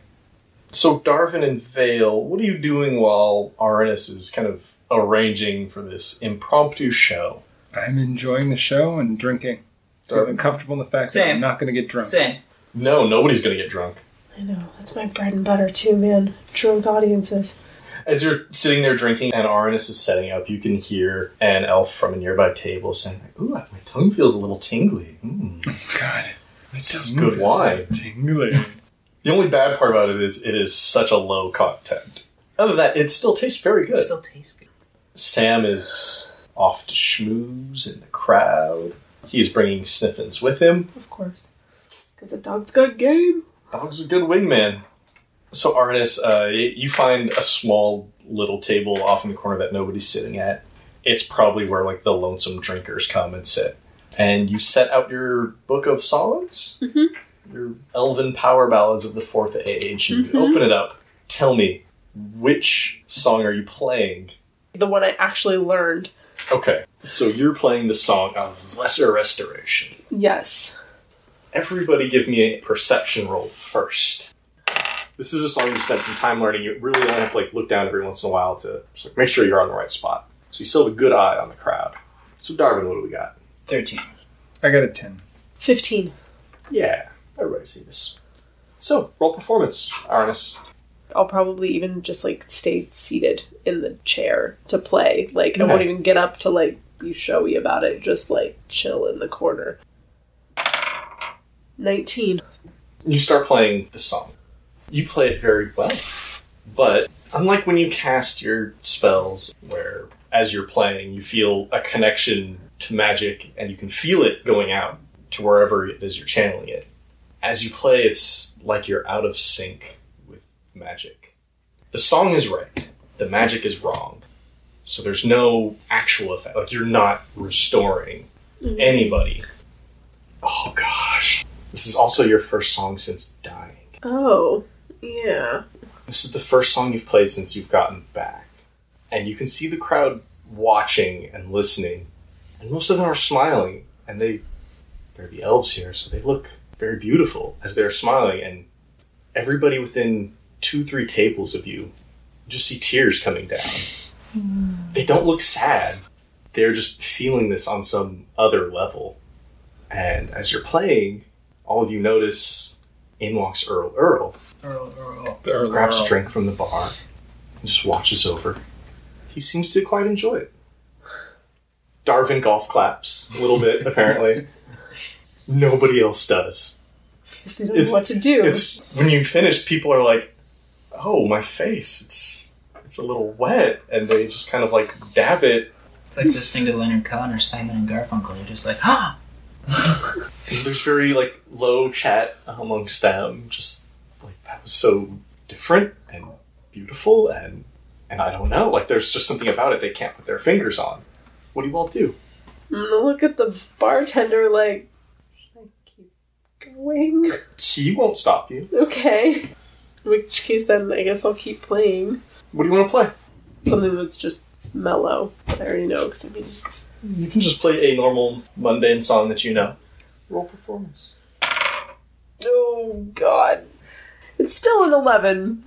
So, Darvin and Vale, what are you doing while Arnis is kind of arranging for this impromptu show? I'm enjoying the show and drinking. Feeling comfortable in the fact that Same. I'm not going to get drunk. Same. No, nobody's going to get drunk. I know. That's my bread and butter, too, man. Drunk audiences. As you're sitting there drinking and Arnis is setting up, you can hear an elf from a nearby table saying, Ooh, my tongue feels a little tingly. Mm. God. This is good wine. Tingling. *laughs* The only bad part about it is it is such a low content. Other than that, it still tastes very good. It good. still tastes good. Sam is off to schmooze in the crowd. He's bringing Sniffins with him. Of course. Because a dog's got game. Dog's a good wingman. So, Arnis, uh, you find a small little table off in the corner that nobody's sitting at. It's probably where like the lonesome drinkers come and sit. And you set out your book of songs, Mhm. your elven power ballads of the fourth age. You Mhm. open it up. Tell me, which song are you playing? The one I actually learned. Okay, so you're playing the song of Lesser Restoration. Yes. Everybody give me a perception roll first. This is a song you spent some time learning. You really only have to like look down every once in a while to like, make sure you're on the right spot. So you still have a good eye on the crowd. So Darvin, what do we got? 13. I got a 10. 15. Yeah, everybody see this. So roll performance, Arnis. I'll probably even just like stay seated in the chair to play. Like I won't even get up to like be showy about it. Just like chill in the corner. Nineteen. You start playing the song. You play it very well. But unlike when you cast your spells, where as you're playing, you feel a connection to magic and you can feel it going out to wherever it is you're channeling it. As you play, it's like you're out of sync magic. The song is right, the magic is wrong. So there's no actual effect. Like you're not restoring mm-hmm. anybody. Oh gosh. This is also your first song since dying. Oh, yeah. This is the first song you've played since you've gotten back. And you can see the crowd watching and listening. And most of them are smiling. And they they're the elves here, so they look very beautiful as they're smiling and everybody within two, three tables of you you just see tears coming down. They don't look sad. They're just feeling this on some other level. And as you're playing, all of you notice in walks Earl Earl Earl, Earl. Earl, grabs Earl. a drink from the bar and just watches over. He seems to quite enjoy it. Darvin golf claps a little bit, *laughs* apparently. Nobody else does. 'Cause they don't It's- know what to do. It's when you finish, people are like, "Oh, my face, it's it's a little wet," and they just kind of like dab it. It's like listening to Leonard Cohen or Simon and Garfunkel. You're just like, ah! *laughs* There's very like low chat amongst them, just like that was so different and beautiful, and and I don't know, like there's just something about it they can't put their fingers on. What do you all do? I'm gonna look at the bartender like, should I keep going? He won't stop you. Okay. In which case, then I guess I'll keep playing What do you want to play? something that's just mellow. I already know because I mean, You can just play a normal mundane song that you know. Roll performance. oh god, it's still an eleven.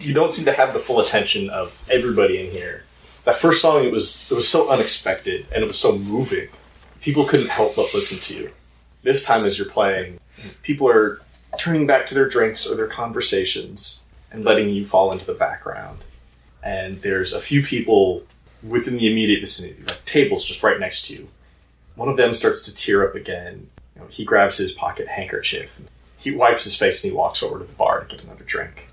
you don't seem to have the full attention of everybody in here. That first song, it was it was so unexpected and it was so moving. People couldn't help but listen to you. This time, as you're playing, people are turning back to their drinks or their conversations and letting you fall into the background. And there's a few people within the immediate vicinity, like tables just right next to you. One of them starts to tear up again. You know, he grabs his pocket handkerchief. He wipes his face and he walks over to the bar to get another drink.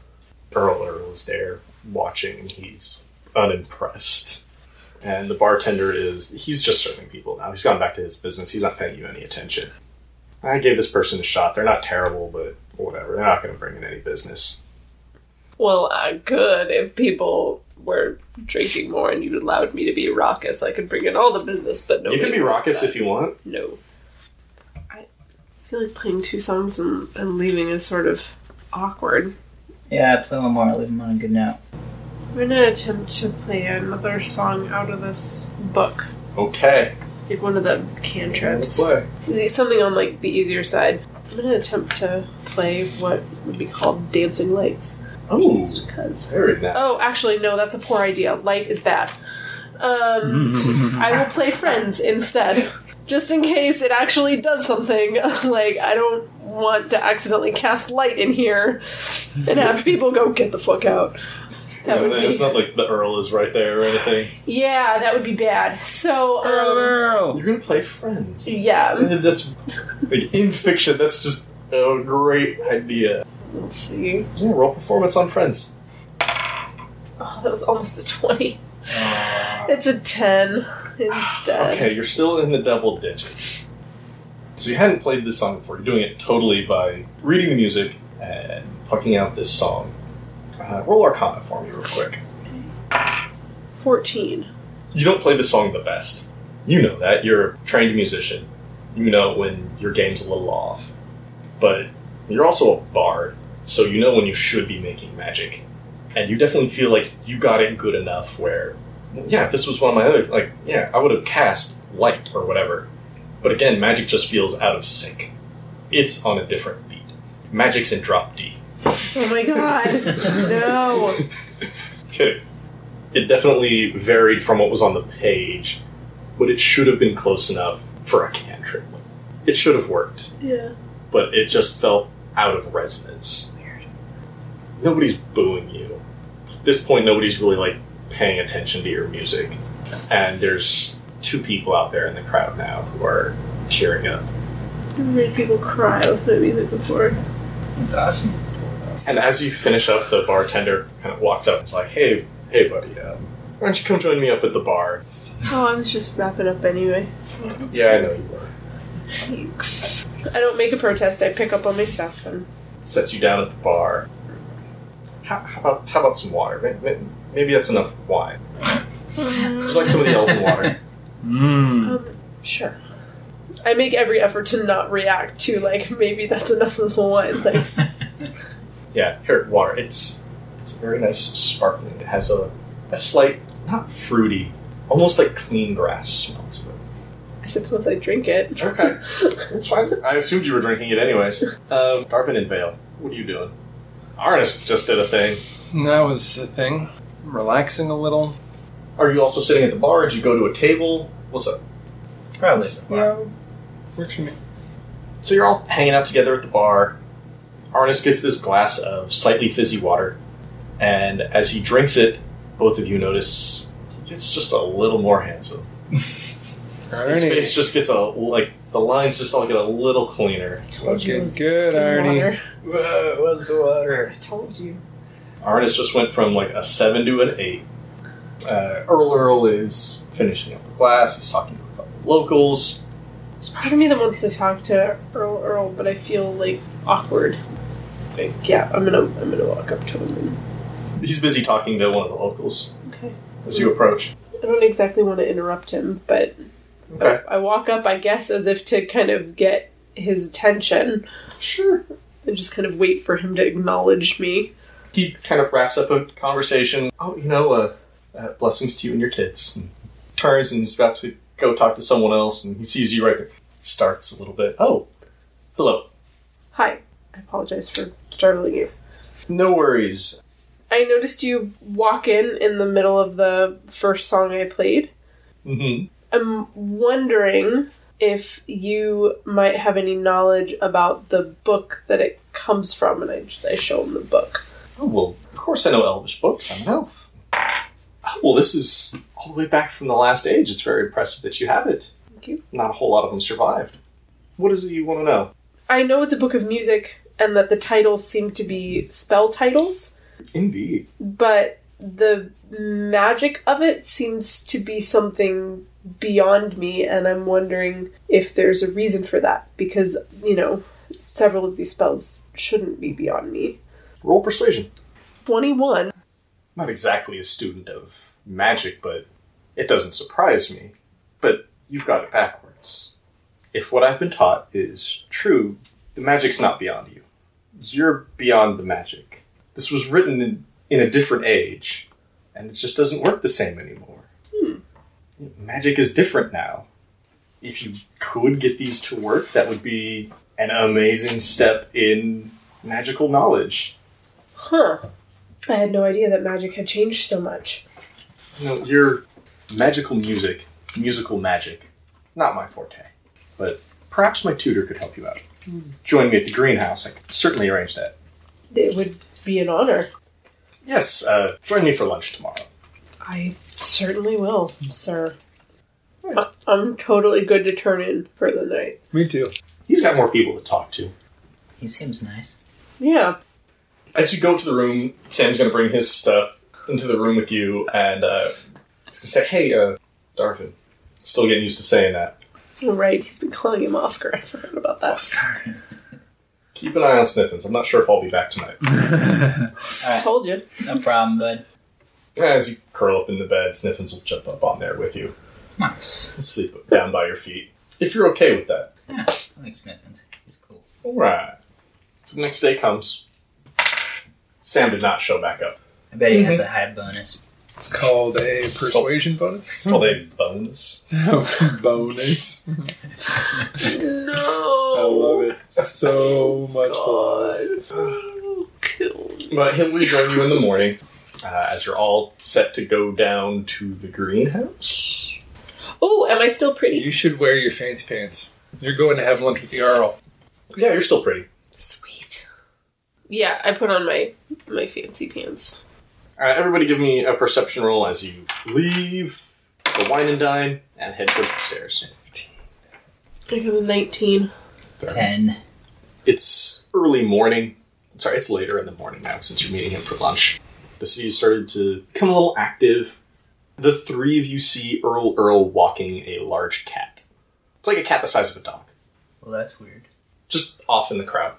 Earl Earl is there watching and he's unimpressed. And the bartender is he's just serving people now. He's gone back to his business. He's not paying you any attention. I gave this person a shot. They're not terrible, but whatever. They're not going to bring in any business. Well, uh, I could if people were drinking more and you allowed me to be raucous. I could bring in all the business, but no. you can be raucous if you want. No. I feel like playing two songs and, and leaving is sort of awkward. Yeah, play one more. Leave him on a good note. I'm gonna attempt to play another song out of this book. Okay. Like one of the cantrips. play. Is something on like the easier side? I'm gonna attempt to play what would be called dancing lights. Oh, Just because. very nice. Oh, actually, no, that's a poor idea. Light is bad. Um, *laughs* I will play Friends instead. Just in case it actually does something. *laughs* like, I don't want to accidentally cast light in here and have people go, get the fuck out. *laughs* That And would then it's be, not like the Earl is right there or anything. yeah, that would be bad. So, um, You're gonna play Friends. yeah, *laughs* That's like in fiction. That's just a great idea. let's see. Yeah, roll performance on Friends. Oh, that was almost a 20. It's a 10 instead. Okay, you're still in the double digits. So you hadn't played this song before. You're doing it totally by reading the music and plucking out this song. Uh, roll Arcana for me, real quick. 14. You don't play the song the best. You know that. You're a trained musician. You know when your game's a little off. But you're also a bard, so you know when you should be making magic. And you definitely feel like you got it good enough where, yeah, if this was one of my other, like, yeah, I would have cast light or whatever. But again, magic just feels out of sync. It's on a different beat. Magic's in drop D. Oh my god. no. Okay. It definitely varied from what was on the page, but it should have been close enough for a cantrip. It should have worked, Yeah. but it just felt out of resonance. Weird. Nobody's booing you. At this point, nobody's really like paying attention to your music, and there's two people out there in the crowd now who are cheering up. I've made people cry with my music before. That's awesome. And as you finish up, the bartender kind of walks up and is like, "Hey, hey, buddy, um, why don't you come join me up at the bar?" Oh, I was just wrapping up anyway. Yeah, I know you were. Thanks. I don't make a protest. I pick up all my stuff and Sets you down at the bar. How, how about how about some water? May- may- Maybe that's enough wine. Would you like some of the elven water? Mmm. um, sure. I make every effort to not react to like maybe that's enough of the wine. Like *laughs* Yeah, here, water. It's it's a very nice, sparkling. It has a a slight, not fruity, almost like clean grass smell to it. I suppose I drink it. Okay, *laughs* that's fine. I assumed you were drinking it anyways. Um, Darvin and Vale, what are you doing? Arnis just did a thing. That was a thing. Relaxing a little. Are you also sitting at the bar? Did you go to a table? What's up? Probably. the bar. Yeah. Works for me. So you're all hanging out together at the bar. Arnis gets this glass of slightly fizzy water, and as he drinks it, both of you notice he gets just a little more handsome. *laughs* His face just gets a like the lines just all get a little cleaner. Told you it Looking was good, good Arnie. water. Whoa, what's the water? I told you. Arnis just went from like a seven to an eight. Uh, Earl Earl is finishing up the class. He's talking to a couple of locals. There's part of me that wants to talk to Earl Earl, but I feel like awkward. Like, yeah, I'm gonna I'm gonna walk up to him and He's busy talking to one of the locals okay. as you approach. I don't exactly want to interrupt him, but Okay, I walk up, I guess, as if to kind of get his attention sure. and just kind of wait for him to acknowledge me. he kind of wraps up a conversation. Oh, you know, uh, uh, blessings to you and your kids. And turns and he's about to go talk to someone else, and he sees you right there. Starts a little bit. Oh, hello. Hi. I apologize for startling you. No worries. I noticed you walk in in the middle of the first song I played. hmm I'm wondering if you might have any knowledge about the book that it comes from, and I, just, I show him the book. Oh well, of course I know Elvish books. I'm an elf. Oh, well, this is all the way back from the last age. It's very impressive that you have it. Thank you. Not a whole lot of them survived. What is it you want to know? I know it's a book of music, and that the titles seem to be spell titles, Indeed. but the magic of it seems to be something beyond me, and I'm wondering if there's a reason for that, because, you know, several of these spells shouldn't be beyond me. Roll persuasion. 21. not exactly a student of magic, but it doesn't surprise me. But you've got it backwards. If what I've been taught is true, the magic's not beyond you. You're beyond the magic. This was written in, in a different age, and it just doesn't work the same anymore. Hmm. Magic is different now. If you could get these to work, that would be an amazing step in magical knowledge. Huh. I had no idea that magic had changed so much. You know, your magical music, musical magic, not my forte. But perhaps my tutor could help you out. Join me at the greenhouse. I could certainly arrange that. It would be an honor. Yes, uh, join me for lunch tomorrow. I certainly will, sir. I- I'm totally good to turn in for the night. Me too. He's got more people to talk to. He seems nice. Yeah. As you go to the room, Sam's going to bring his stuff into the room with you, and uh, he's going to say, "Hey, uh, Darvin." Still getting used to saying that. You're right. He's been calling him Oscar. *laughs* I forgot about that. Oscar. Keep an eye on Sniffins. I'm not sure if I'll be back tonight. *laughs* Alright, Told you. no problem, bud. As you curl up in the bed, Sniffins will jump up on there with you Nice. and sleep down by your feet. If you're okay with that. Yeah, I like Sniffins. He's cool. Alright. So the next day comes. Sam did not show back up. I bet he has mm-hmm. a high bonus. It's called a persuasion bonus. It's called a bonus. *laughs* bonus. No. I love it so much. God. Kill me. But he'll rejoin you in the morning uh, as you're all set to go down to the greenhouse. Oh, am I still pretty? You should wear your fancy pants. You're going to have lunch with the Earl. Yeah, you're still pretty. Sweet. Yeah, I put on my my fancy pants. Alright, everybody give me a perception roll as you leave the wine and dine and head towards the stairs. I got a 19. Ten. It's early morning. sorry, it's later in the morning now since you're meeting him for lunch. The city has started to become a little active. The three of you see Earl Earl walking a large cat. It's like a cat the size of a dog. Well, that's weird. Just off in the crowd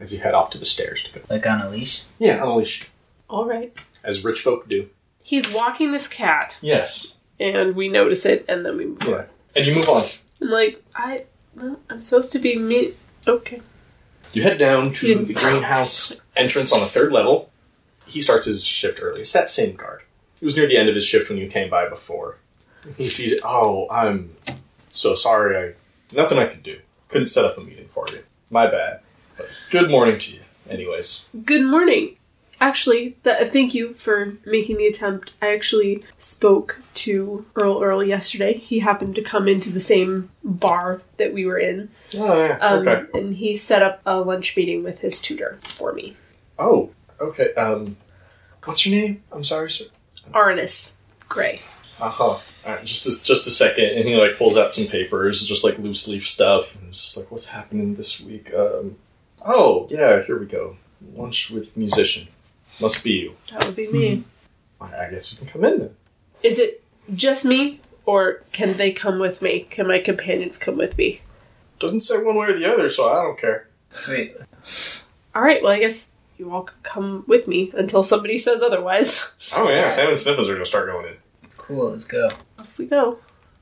as you head off to the stairs to go. Like on a leash. Yeah, on a leash. All right. As rich folk do. He's walking this cat, Yes. and we notice it, and then we move on. Yeah. And you move on. I'm like, I, well, I'm supposed to be me. Okay. You head down to the greenhouse entrance on the third level. He starts his shift early. It's that same guard. He was near the end of his shift when you came by before. He sees it. Oh, I'm so sorry. I nothing I could do. Couldn't set up a meeting for you. My bad. But good morning to you. Anyways, Good morning. Actually, that, thank you for making the attempt. I actually spoke to Earl Earl yesterday. He happened to come into the same bar that we were in, oh yeah, um, okay. and he set up a lunch meeting with his tutor for me, Oh, okay. Um, what's your name? I'm sorry, sir. Arnis Gray. Uh huh. Alright, just a, just a second, and he like pulls out some papers, just like loose leaf stuff, and it's just like, what's happening this week? Um, oh yeah, here we go. Lunch with musician. Must be you. That would be me. Hmm. I I guess you can come in then. Is it just me, or can they come with me? Can my companions come with me? Doesn't say one way or the other, so I don't care. Sweet. All right. Well, I guess you all could come with me until somebody says otherwise. *laughs* Oh yeah, Sam and Sniffles are gonna start going in. Cool. Let's go. Off we go.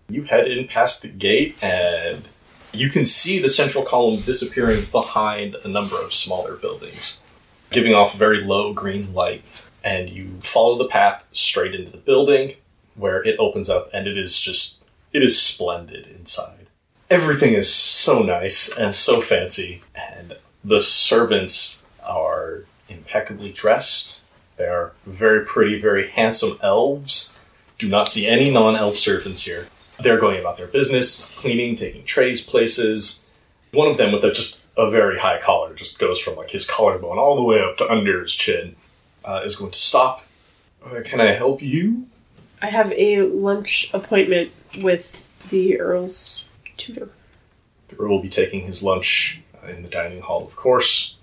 You head in past the gate, and you can see the central column disappearing behind a number of smaller buildings, giving off very low green light. And you follow the path straight into the building, where it opens up, and it is just it is splendid inside. Everything is so nice and so fancy, and the servants are impeccably dressed. They are very pretty, very handsome elves. Do not see any non elf servants here. They're going about their business, cleaning, taking trays places. One of them with a, just a very high collar, just goes from like his collarbone all the way up to under his chin, uh, is going to stop. Uh, can I help you? I have a lunch appointment with the Earl's tutor. The Earl will be taking his lunch uh, in the dining hall, of course.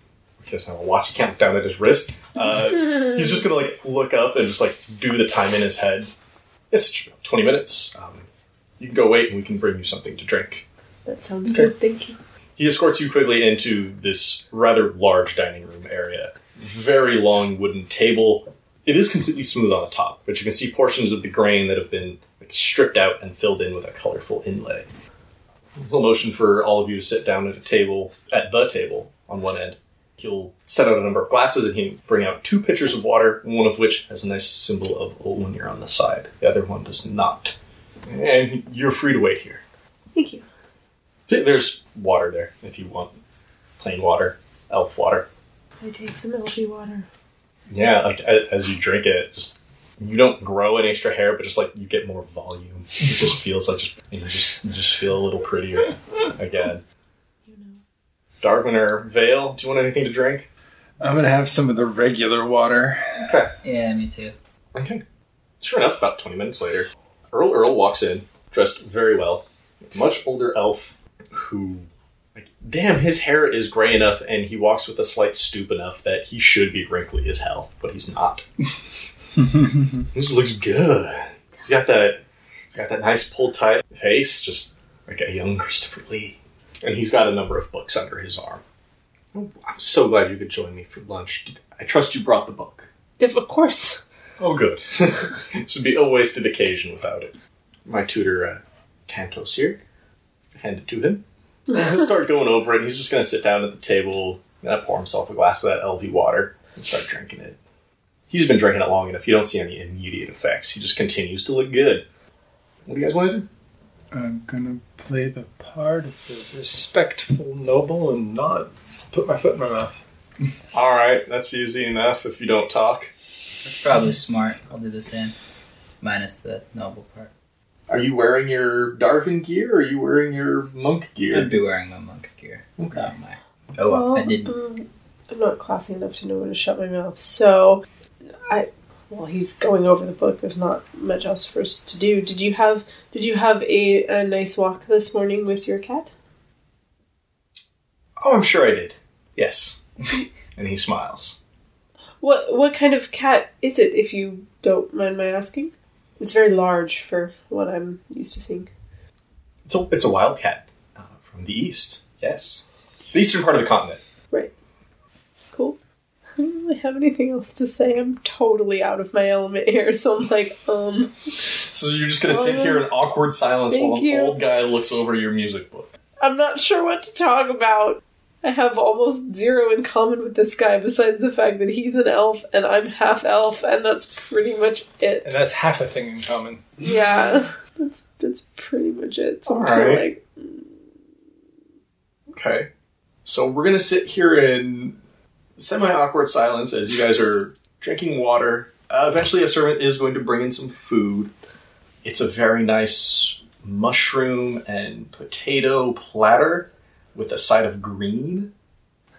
He doesn't have a watch. He can't look down at his wrist. Uh, *laughs* he's just gonna like look up and just like do the time in his head. It's twenty minutes. Um, you can go wait, and we can bring you something to drink. That sounds good. Thank you. He escorts you quickly into this rather large dining room area. Very long wooden table. It is completely smooth on the top, but you can see portions of the grain that have been stripped out and filled in with a colorful inlay. He'll motion for all of you to sit down at a table, at the table on one end. He'll set out a number of glasses and he'll bring out two pitchers of water, one of which has a nice symbol of Olwenir on the side. The other one does not. And you're free to wait here. Thank you. There's water there if you want. Plain water, elf water. I take some elfie water. Yeah, like as you drink it, just you don't grow an extra hair, but just like you get more volume. It just *laughs* feels like just you just you just feel a little prettier again. *laughs* You Darvin or Vale, do you want anything to drink? I'm gonna have some of the regular water. Okay. Yeah, me too. Okay. Sure enough, about 20 minutes later, Earl Earl walks in, dressed very well. Much older elf who, like, damn, his hair is gray enough and he walks with a slight stoop enough that he should be wrinkly as hell, but he's not. *laughs* this looks good. He's got that, he's got that nice pull tight face, just like a young Christopher Lee. And he's got a number of books under his arm. Oh, I'm so glad you could join me for lunch. Did- I trust you brought the book. If, of course. Oh, good. *laughs* this would be a wasted occasion without it. My tutor, uh, Cantos here, hand it to him. *laughs* And he'll start going over it. He's just going to sit down at the table, gonna pour himself a glass of that LV water, and start drinking it. He's been drinking it long enough. You don't see any immediate effects. He just continues to look good. What do you guys want to do? I'm gonna play the part of the respectful noble and not put my foot in my mouth. *laughs* All right, that's easy enough if you don't talk. That's probably smart. I'll do the same. Minus the noble part. Are you wearing your Darvin gear or are you wearing your monk gear? I'd be wearing my monk gear. Okay. Not my. Oh, well, I didn't. um, I'm not classy enough to know when to shut my mouth. So, I. While he's going over the book, there's not much else for us to do. Did you have Did you have a, a nice walk this morning with your cat? Oh, I'm sure I did. Yes. *laughs* And he smiles. What what kind of cat is it, if you don't mind my asking? It's very large for what I'm used to seeing. It's a, it's a wildcat uh, from the east. Yes. The eastern part of the continent. Right. Cool. *laughs* I don't really have anything else to say. I'm totally out of my element here, so I'm like, um, So you're just to sit here in awkward silence Thank while an you. old guy looks over your music book. I'm not sure what to talk about. I have almost zero in common with this guy besides the fact that he's an elf and I'm half elf, and that's pretty much it. And that's half a thing in common. Yeah, *laughs* that's that's pretty much it. So of Alright. like, Okay. So we're going to sit here in semi awkward silence as you guys are drinking water. Uh, eventually, a servant is going to bring in some food. It's a very nice mushroom and potato platter with a side of green.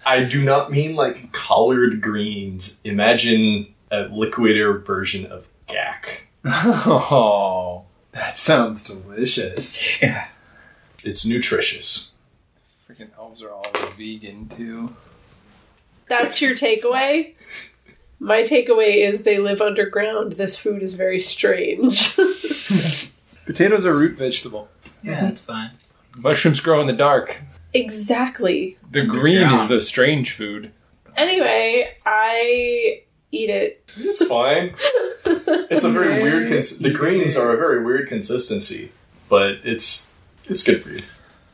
I do not mean like collard greens. Imagine a liquider version of Gak. *laughs* Oh, that sounds delicious. Yeah. It's nutritious. Freaking elves are all vegan too. that's your takeaway. My takeaway is they live underground. This food is very strange. *laughs* Potatoes are root vegetable. Yeah, that's fine. Mushrooms grow in the dark. Exactly. The green is the strange food. Anyway, I eat it. It's fine. It's a very weird. *laughs* Cons- the greens are a very weird consistency, but it's it's good for you.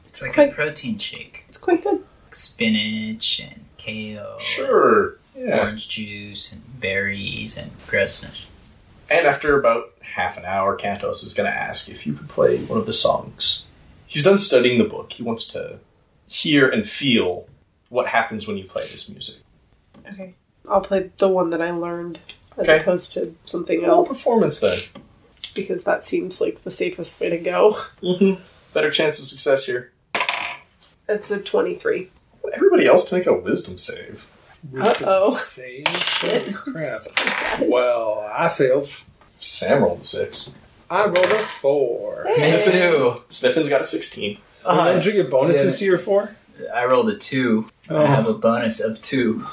It's like Quite- a protein shake. It's quite good. Spinach and kale. Sure. Yeah. Orange juice and berries and grossness. And after about half an hour, Cantos is going to ask if you could play one of the songs. He's done studying the book. He wants to hear and feel what happens when you play this music. Okay. I'll play the one that I learned as Okay. opposed to something Well, else performance then. because that seems like the safest way to go. Mm-hmm. Better chance of success here. It's a 23. Everybody else to make a wisdom save. Uh-oh. Save. Shit. *laughs* crap. Guys. Well, I failed. Sam rolled a six. I rolled a four. Hey. Me too. Sniffin's got a sixteen. Uh, Don't you get bonuses yeah. to your four? I rolled a two. Oh. I have a bonus of two.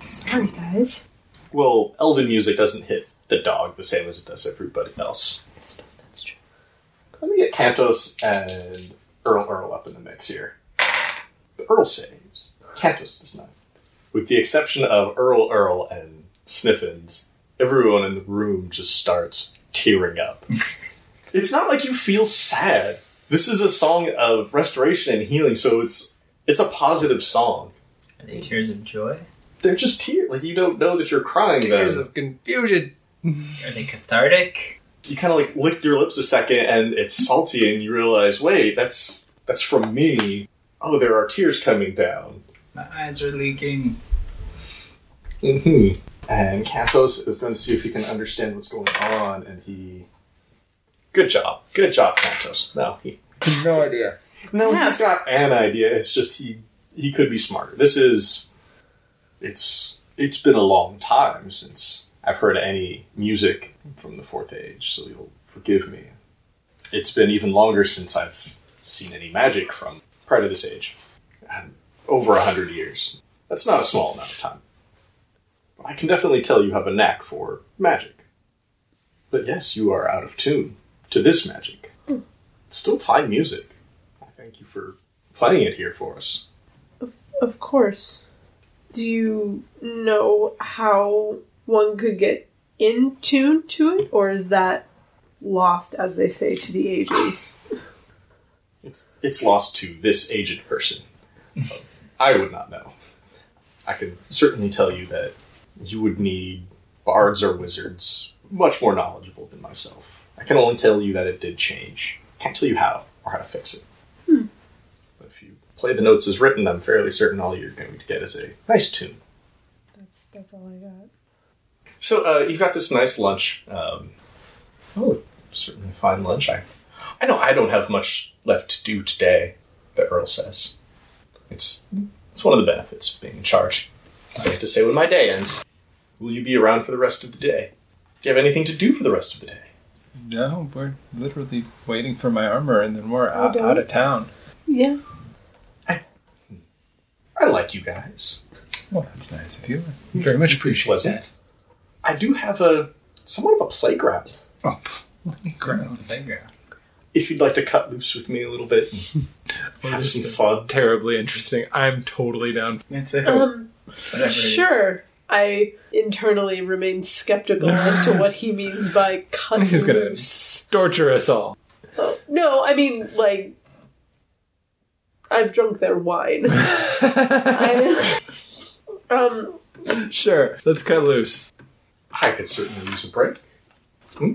Sorry, guys. Well, elven music doesn't hit the dog the same as it does everybody else. I suppose that's true. Let me get Cantos and Earl Earl up in the mix here. The Earl saves. Cantos does not. With the exception of Earl Earl and Sniffins, everyone in the room just starts tearing up. *laughs* it's not like you feel sad. This is a song of restoration and healing, so it's it's a positive song. Are they tears of joy? They're just tears. Like you don't know that you're crying Tears then. of confusion. Are they cathartic? You kind of like lick your lips a second and it's salty and you realize, wait, that's that's from me. Oh, there are tears coming down. My eyes are leaking. Mm-hmm. And Cantos is going to see if he can understand what's going on, and he. Good job, good job, Cantos. No, he No idea. no, Yeah. he's got an idea. It's just he he could be smarter. This is it's it's been a long time since I've heard any music from the fourth age, so you'll forgive me. It's been even longer since I've seen any magic from prior to this age. And over a hundred years. That's not a small amount of time. But I can definitely tell you have a knack for magic. But yes, you are out of tune to this magic. It's still fine music. I thank you for playing it here for us. Of course. Do you know how one could get in tune to it, or is that lost, as they say, to the ages? *sighs* It's it's lost to this aged person. I would not know. I can certainly tell you that you would need bards or wizards much more knowledgeable than myself. I can only tell you that it did change. Can't tell you how or how to fix it. But if you play the notes as written, I'm fairly certain all you're going to get is a nice tune. That's that's all I got. So uh, you've got this nice lunch. Um, oh, certainly a fine lunch. I, I know I don't have much left to do today. The Earl says, "It's it's one of the benefits of being in charge. I get to say when my day ends. Will you be around for the rest of the day? Do you have anything to do for the rest of the day? No, we're literally waiting for my armor, and then we're out, out of town. Yeah. I like you guys. Well, that's nice of you. Very much appreciate Pleasant. that. I do have a somewhat of a playground. Oh, playground. Playground. If you'd like to cut loose with me a little bit and *laughs* have some fun. Terribly interesting. I'm totally down. It's a Um, whatever. it is. sure. I internally remain skeptical as to what he means by cut *laughs* He's gonna- Torture us all. Oh, no, I mean like I've drunk their wine. *laughs* I, um, Sure, let's cut loose. I could certainly use a break. Hmm?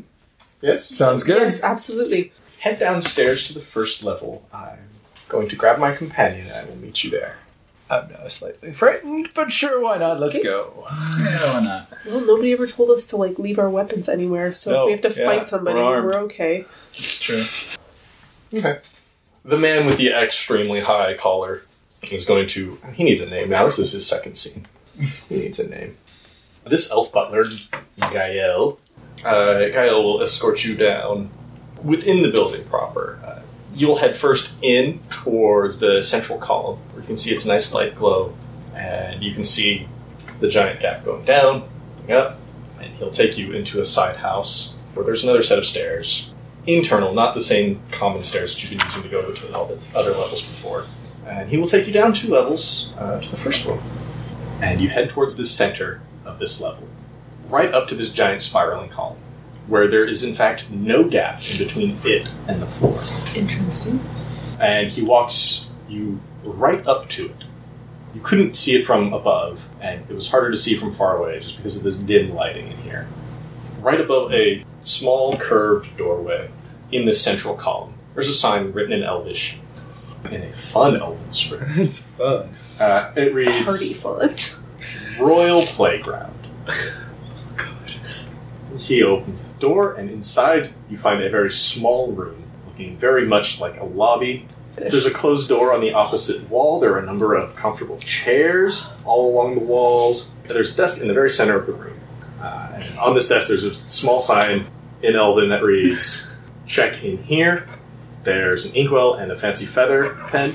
Yes? Sounds good. yes, absolutely. Head downstairs to the first level. I'm going to grab my companion and I will meet you there. I'm now slightly frightened, but sure, why not? Let's go. Yeah, why not? Well, nobody ever told us to like leave our weapons anywhere, so No, if we have to yeah, fight somebody, we're we're okay. It's true. Okay. The man with the extremely high collar is going to. He needs a name now. This is his second scene. He needs a name. This elf butler, Gael, uh, Gael will escort you down within the building proper. Uh, you'll head first in towards the central column, where you can see its nice light glow, and you can see the giant gap going down, going up, and he'll take you into a side house where there's another set of stairs internal, not the same common stairs that you've been using to go between all the other levels before. And he will take you down two levels uh, to the first one. And you head towards the center of this level, right up to this giant spiraling column, where there is in fact no gap in between it and the floor. Interesting. And he walks you right up to it. You couldn't see it from above, and it was harder to see from far away just because of this dim lighting in here. Right above a small curved doorway in the central column, there's a sign written in Elvish in a fun Elven script. *laughs* It's fun. Uh, it reads Party font. *laughs* Royal Playground. He opens the door, and inside you find a very small room, looking very much like a lobby. There's a closed door on the opposite wall. There are a number of comfortable chairs all along the walls. There's a desk in the very center of the room. Uh, and on this desk, there's a small sign in Elven that reads, *laughs* Check in here. There's an inkwell and a fancy feather pen.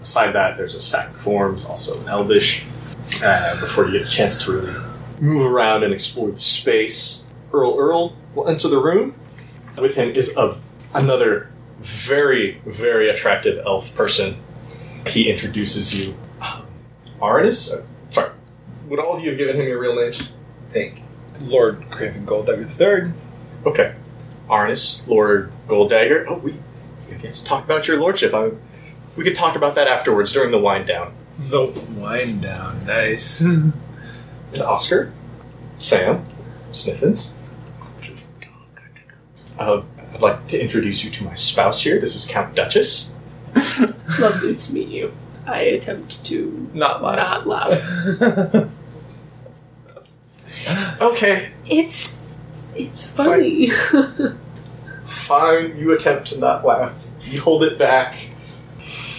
Beside that, there's a stack of forms, also in Elvish uh, before you get a chance to really move around and explore the space. Earl Earl will enter the room. With him is a, another very, very attractive elf person. He introduces you. Um, Arnis? Uh, sorry. Would all of you have given him your real names? Pig. Lord Craven Golddagger III. Okay. Arnis, Lord Golddagger. Oh, we, we get to talk about your lordship. I, we could talk about that afterwards during the wind down. The wind down. Nice. *laughs* And Oscar, Sam, Sniffins. Uh, I'd like to introduce you to my spouse here. This is Count Duchess. *laughs* Lovely to meet you. I attempt to Not laugh. not laugh. *laughs* Okay, It's it's funny. *laughs* fine. You attempt to not laugh. You hold it back.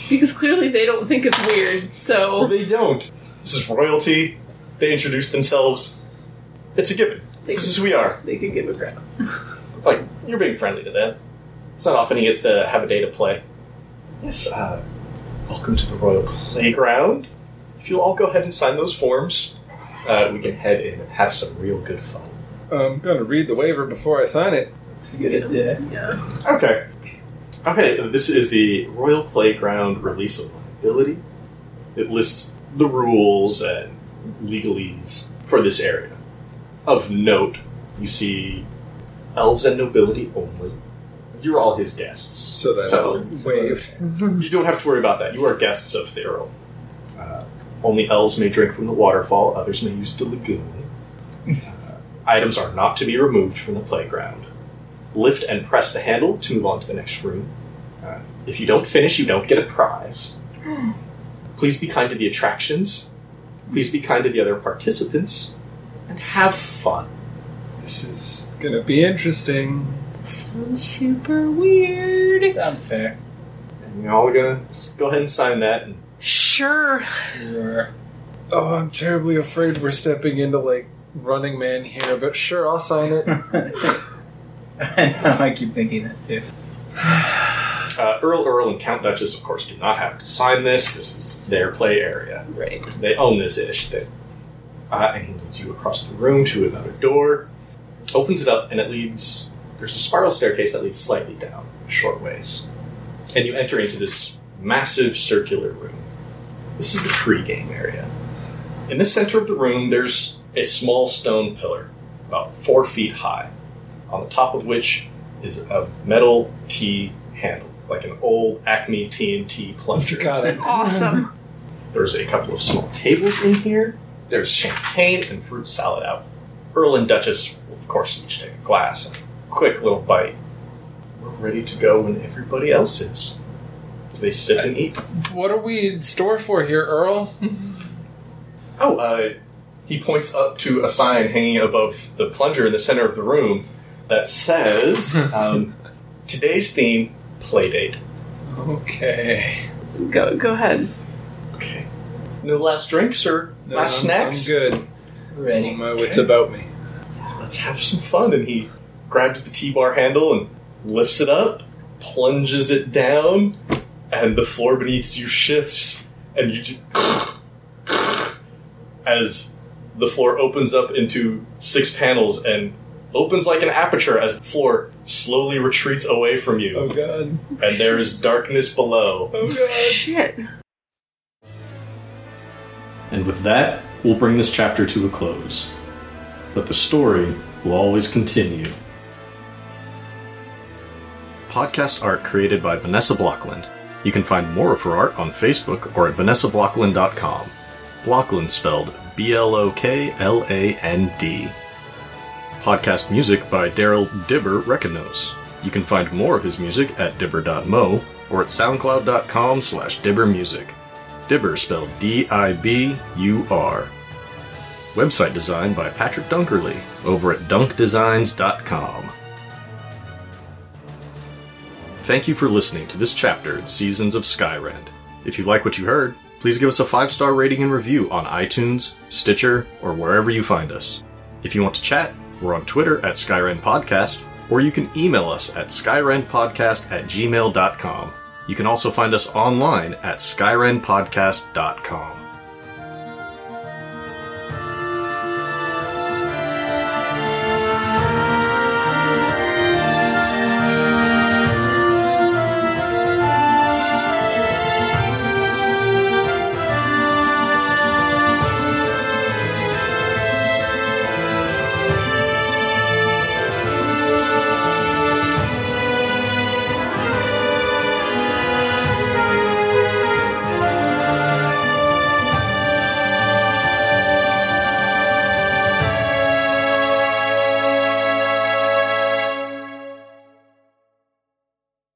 because clearly they don't think it's weird. So They don't. This is royalty. They introduce themselves. It's a given. they This is who we are. they can give a crap. Like, you're being friendly to them. It's not often he gets to have a day to play. Yes, uh, welcome to the Royal Playground. If you'll all go ahead and sign those forms, uh, we can head in and have some real good fun. I'm gonna read the waiver before I sign it. It's a good idea. Yeah. Okay. Okay, this is the Royal Playground release of liability. It lists the rules and legalese for this area. Of note, you see elves and nobility only. You're all his guests. So that's So- waived. *laughs* You don't have to worry about that. You are guests of the Earl. Uh, only elves may drink from the waterfall, others may use the lagoon. Uh, items are not to be removed from the playground. Lift and press the handle to move on to the next room. Uh, if you don't finish, you don't get a prize. Please be kind to the attractions. Please be kind to the other participants. And have fun. This is gonna be interesting. Sounds super weird. Sounds fair. And you're all gonna just go ahead and sign that. And Sure. Sure. Oh, I'm terribly afraid we're stepping into like Running Man here, but sure, I'll sign it. *laughs* I know, I keep thinking that too. *sighs* Uh, Earl, Earl, and Count Duchess, of course, do not have to sign this. This is their play area. Right. They own this ish. They, uh, and he leads you across the room to another door, opens it up, and it leads. There's a spiral staircase that leads slightly down, a short ways. And you enter into this massive circular room. This is the pre-game area. In the center of the room, there's a small stone pillar, about four feet high, on the top of which is a metal T handle, like an old Acme TNT plunger. *laughs* Got it. Awesome. *laughs* There's a couple of small tables in here. There's champagne and fruit salad out. Earl and Duchess will, of course, each take a glass and a quick little bite. We're ready to go when everybody else is. As they sit and eat. What are we in store for here, Earl? *laughs* Oh, uh, he points up to a sign hanging above the plunger in the center of the room that says, *laughs* um, Today's theme, Playdate. Okay. Go go ahead. Okay. No last drinks or No, last I'm- snacks? I'm good. Ready. My wits about me. Let's have some fun. And he grabs the T bar handle and lifts it up, plunges it down, and the floor beneath you shifts, and you just. as the floor opens up into six panels and opens like an aperture as the floor slowly retreats away from you, Oh god. and there is darkness below. Oh god. Shit. And with that, we'll bring this chapter to a close. But the story will always continue. Podcast art created by Vanessa Blokland. You can find more of her art on Facebook or at vanessablokland.com. Blokland spelled B L O K L A N D. Podcast music by Daryl Dibur Reconos. You can find more of his music at dibur.mo or at soundcloud.com slash diburmusic. Dibur spelled D I B U R. Website design by Patrick Dunkerley over at dunkdesigns.com. Thank you for listening to this chapter in Seasons of Skyrend. If you like what you heard, please give us a five star rating and review on iTunes, Stitcher, or wherever you find us. If you want to chat, we're on Twitter at Skyrend Podcast, or you can email us at skyrendpodcast at gmail.com. You can also find us online at skyrendpodcast.com.